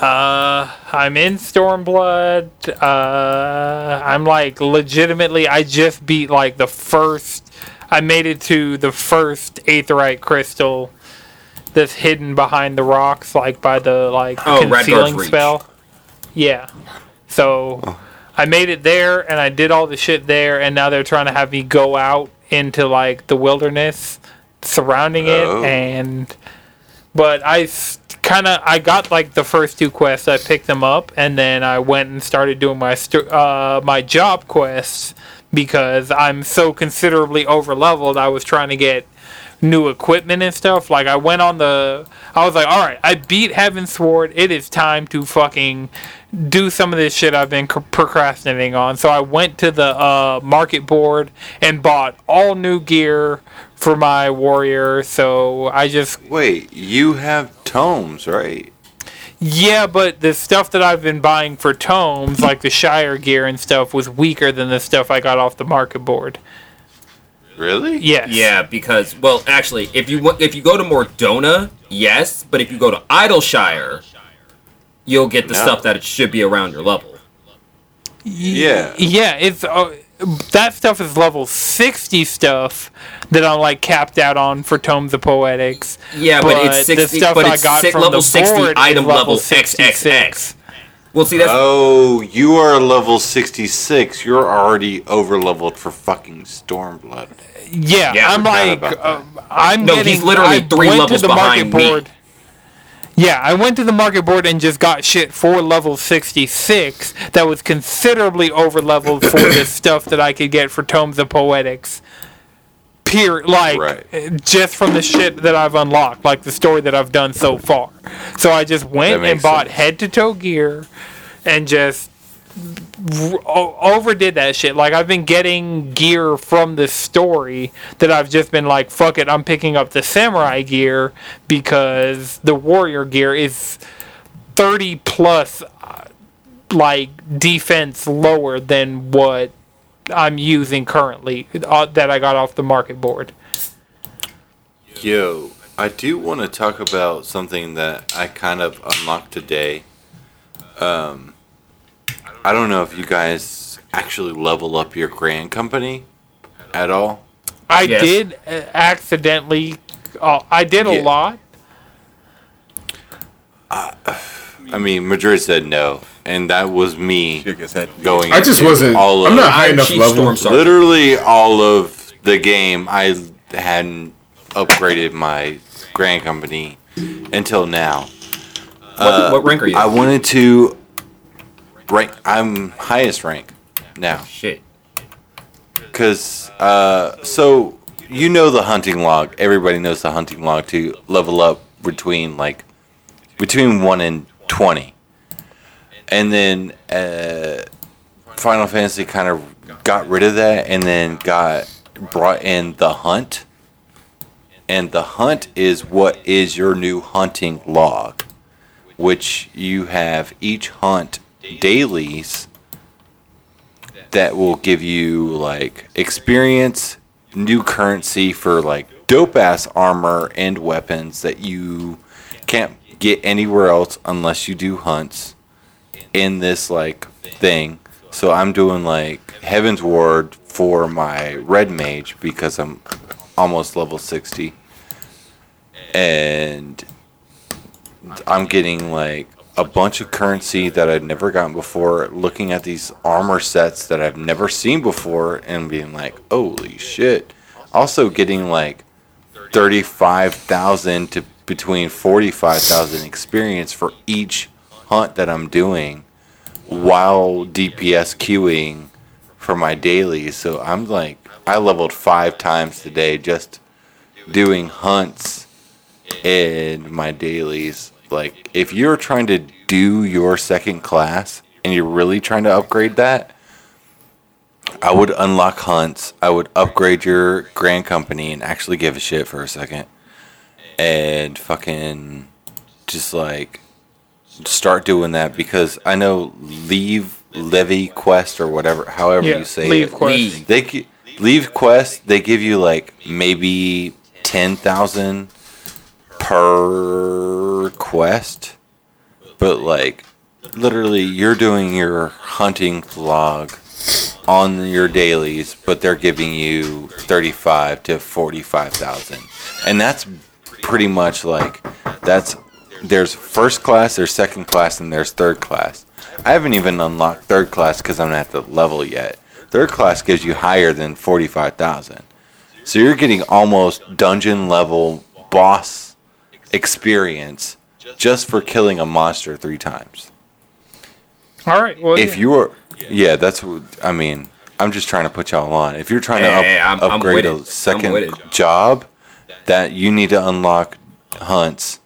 Uh, I'm in Stormblood. Uh, I'm like legitimately. I just beat like the first. I made it to the first Aetheryte crystal that's hidden behind the rocks, like by the like Oh, concealing spell. Yeah. So I made it there and I did all the shit there and now they're trying to have me go out into like the wilderness surrounding Oh. it and but I kind of I got like the first two quests I picked them up and then I went and started doing my st- uh my job quests because I'm so considerably over leveled I was trying to get new equipment and stuff. Like I went on the, I was like, all right, I beat Heavensward. It is time to fucking do some of this shit I've been c- procrastinating on. So I went to the uh, market board and bought all new gear for my warrior. So I just, Wait, you have tomes, right? yeah, but the stuff that I've been buying for tomes, like the Shire gear and stuff, was weaker than the stuff I got off the market board. Really? Yes. Yeah, because well, actually, if you if you go to Mor Dhona, yes, but if you go to Idyllshire, you'll get the No. stuff that it should be around your level. Yeah. Yeah, it's uh, that stuff is level sixty stuff that I'm like capped out on for Tomes of Poetics. Yeah, but, it's the sixty. stuff But I got si- from level the sixty board is item level 66. XXX. Well, see, that's Oh, you are level 66. You're already over leveled for fucking Stormblood. Yeah, Yeah, I I'm like, uh, I'm No, getting. he's literally I three levels behind me. board. Yeah, I went to the market board and just got shit for level 66 that was considerably over leveled for the stuff that I could get for Tomes of Poetics. Pure, like, Right. just from the shit that I've unlocked, like the story that I've done so far. So I just went and bought sense. head to toe gear and just overdid that shit. Like I've been getting gear from the story that I've just been like, fuck it, I'm picking up the samurai gear because the warrior gear is thirty plus, uh, like defense lower than what I'm using currently uh, that I got off the market board. Yo, I do want to talk about something that I kind of unlocked today. Um, I don't know if you guys actually level up your grand company at all. I Yes. did uh, accidentally. Uh, I did a Yeah. lot. I mean, Madrid said no, and that was me Shook his head. going. I just wasn't. All of, I'm not high enough level. Storm literally all of the game. I hadn't upgraded my grand company until now. what, what rank are you? I wanted to rank. I'm highest rank now Shit. because uh, so you know the hunting log. Everybody knows the hunting log to level up between like between one and twenty, and then uh, Final Fantasy kind of got rid of that, and then got brought in the hunt. And the hunt is what is your new hunting log, which you have each hunt dailies that will give you like experience, new currency for like dope ass armor and weapons that you can't get anywhere else unless you do hunts in this like thing. So I'm doing like Heavensward for my red mage because I'm almost level 60. And I'm getting like a bunch of currency that I'd never gotten before, looking at these armor sets that I've never seen before, and being like, holy shit. Also, getting like 35,000 to between 45,000 experience for each hunt that I'm doing while DPS queuing for my dailies. So I'm like, I leveled five times today just doing hunts in my dailies. Like, if you're trying to do your second class and you're really trying to upgrade that, I would unlock hunts. I would upgrade your grand company and actually give a shit for a second. And fucking just like start doing that because I know leave levy quest or whatever, however Yeah, you say leave it. quest. They Leave Quest, they give you like maybe 10,000 per quest. But like literally you're doing your hunting log on your dailies, but they're giving you 35 to 45,000. And that's pretty much like that's there's first class, there's second class, and there's third class. I haven't even unlocked third class because I'm not at the level yet. Third class gives you higher than 45,000. So you're getting almost dungeon level boss experience just for killing a monster three times. All right. Well, If yeah. you were, yeah, that's what I mean. I'm just trying to put y'all on. If you're trying to up, Hey, I'm- I'm upgrade a second it. job, that you need to unlock hunts,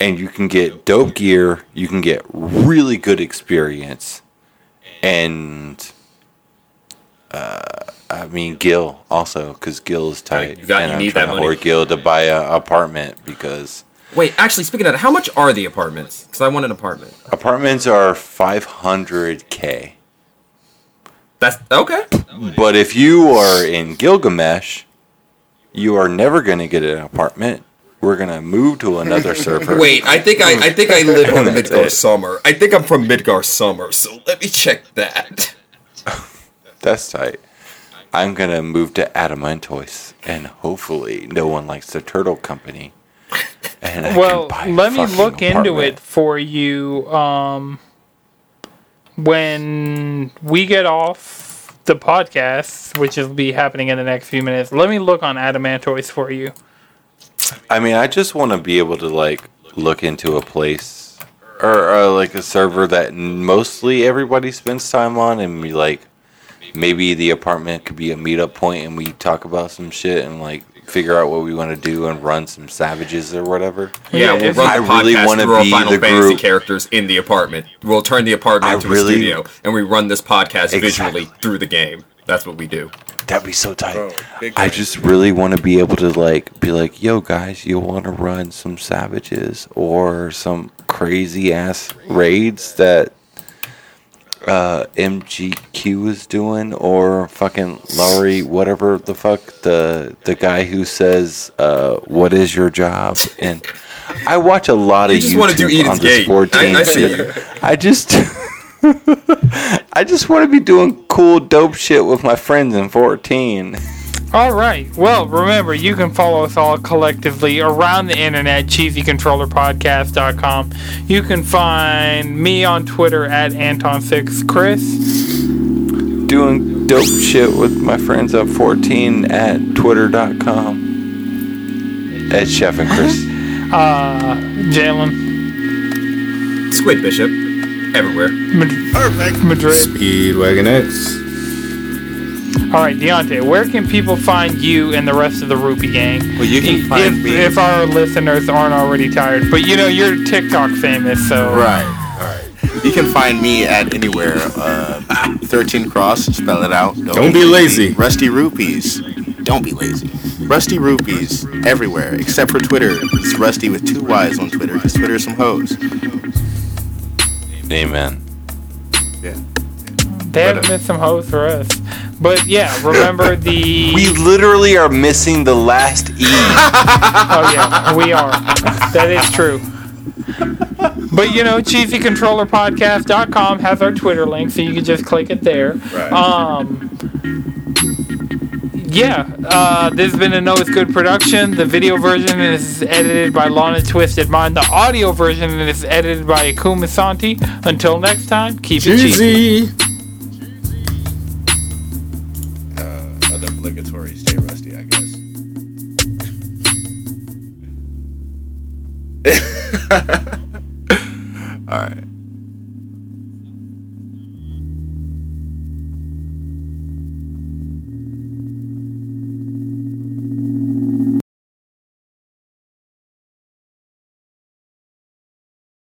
and you can get dope gear. You can get really good experience, and uh, I mean Gil also because Gil is tight, you got- and you I'm need that to money. hoard Gil to buy an apartment because Wait, actually, speaking of that, how much are the apartments? Because I want an apartment. apartments are 500k. That's okay. But if you are in Gilgamesh, you are never going to get an apartment. We're going to move to another server. Wait, I think I, I think I live on Midgar. Summer. I think I'm from Midgardsormr, so let me check that. That's tight. I'm going to move to Adamantoise, and hopefully no one likes the Turtle Company. And I well, can buy a let me look into it for you. Um, when we get off the podcast, which will be happening in the next few minutes, let me look on Adamantoise for you. I mean, I just want to be able to like look into a place or uh, like a server that mostly everybody spends time on, and be like, maybe the apartment could be a meetup point, and we talk about some shit and like figure out what we want to do and run some savages or whatever. Yeah, Yeah, we'll if- run I the really wanna through our be Final the Fantasy group- characters in the apartment. We'll turn the apartment I into really- a studio, and we run this podcast Exactly. visually through the game. That's what we do. That'd be so tight. Bro, I just really want to be able to like be like, yo guys, you want to run some savages or some crazy ass raids that uh, MGQ is doing or fucking Lowry, whatever the fuck the the guy who says, uh, "What is your job?" and I watch a lot of You just YouTube wanna do Eden's on this Gate. 14 I- I see. I just. I just want to be doing cool, dope shit with my friends in 14. All right. Well, remember, you can follow us all collectively around the internet, cheesycontrollerpodcast.com. You can find me on Twitter at Anton6Chris. Doing dope shit with my friends at 14 at twitter.com. At Chef and Chris. Uh, Jalen. Squid Bishop, everywhere. Mad- Perfect. Madrid. Speedwagon X. All right, Deontay, where can people find you and the rest of the Rupee gang? Well, you can if, find if, me- if our listeners aren't already tired. But you know, you're TikTok famous, so. Right. All right. You can find me at anywhere. Uh, 13 Cross, spell it out. Don't be lazy. Rusty Rupees. Don't be lazy. Rusty Rupees everywhere except for Twitter. It's Rusty with two Y's on Twitter because Twitter is some hoes. Amen. Yeah. They have But, uh, missed some hoes for us. But yeah, remember the. We literally are missing the last E. Oh yeah, we are. That is true. But you know, cheesycontrollerpodcast.com has our Twitter link, so you can just click it there. Right. Um, yeah, uh, this has been a No It's Good production. The video version is edited by Lana Twisted Mind. The audio version is edited by Akuma Santi. Until next time, keep it cheesy. All right.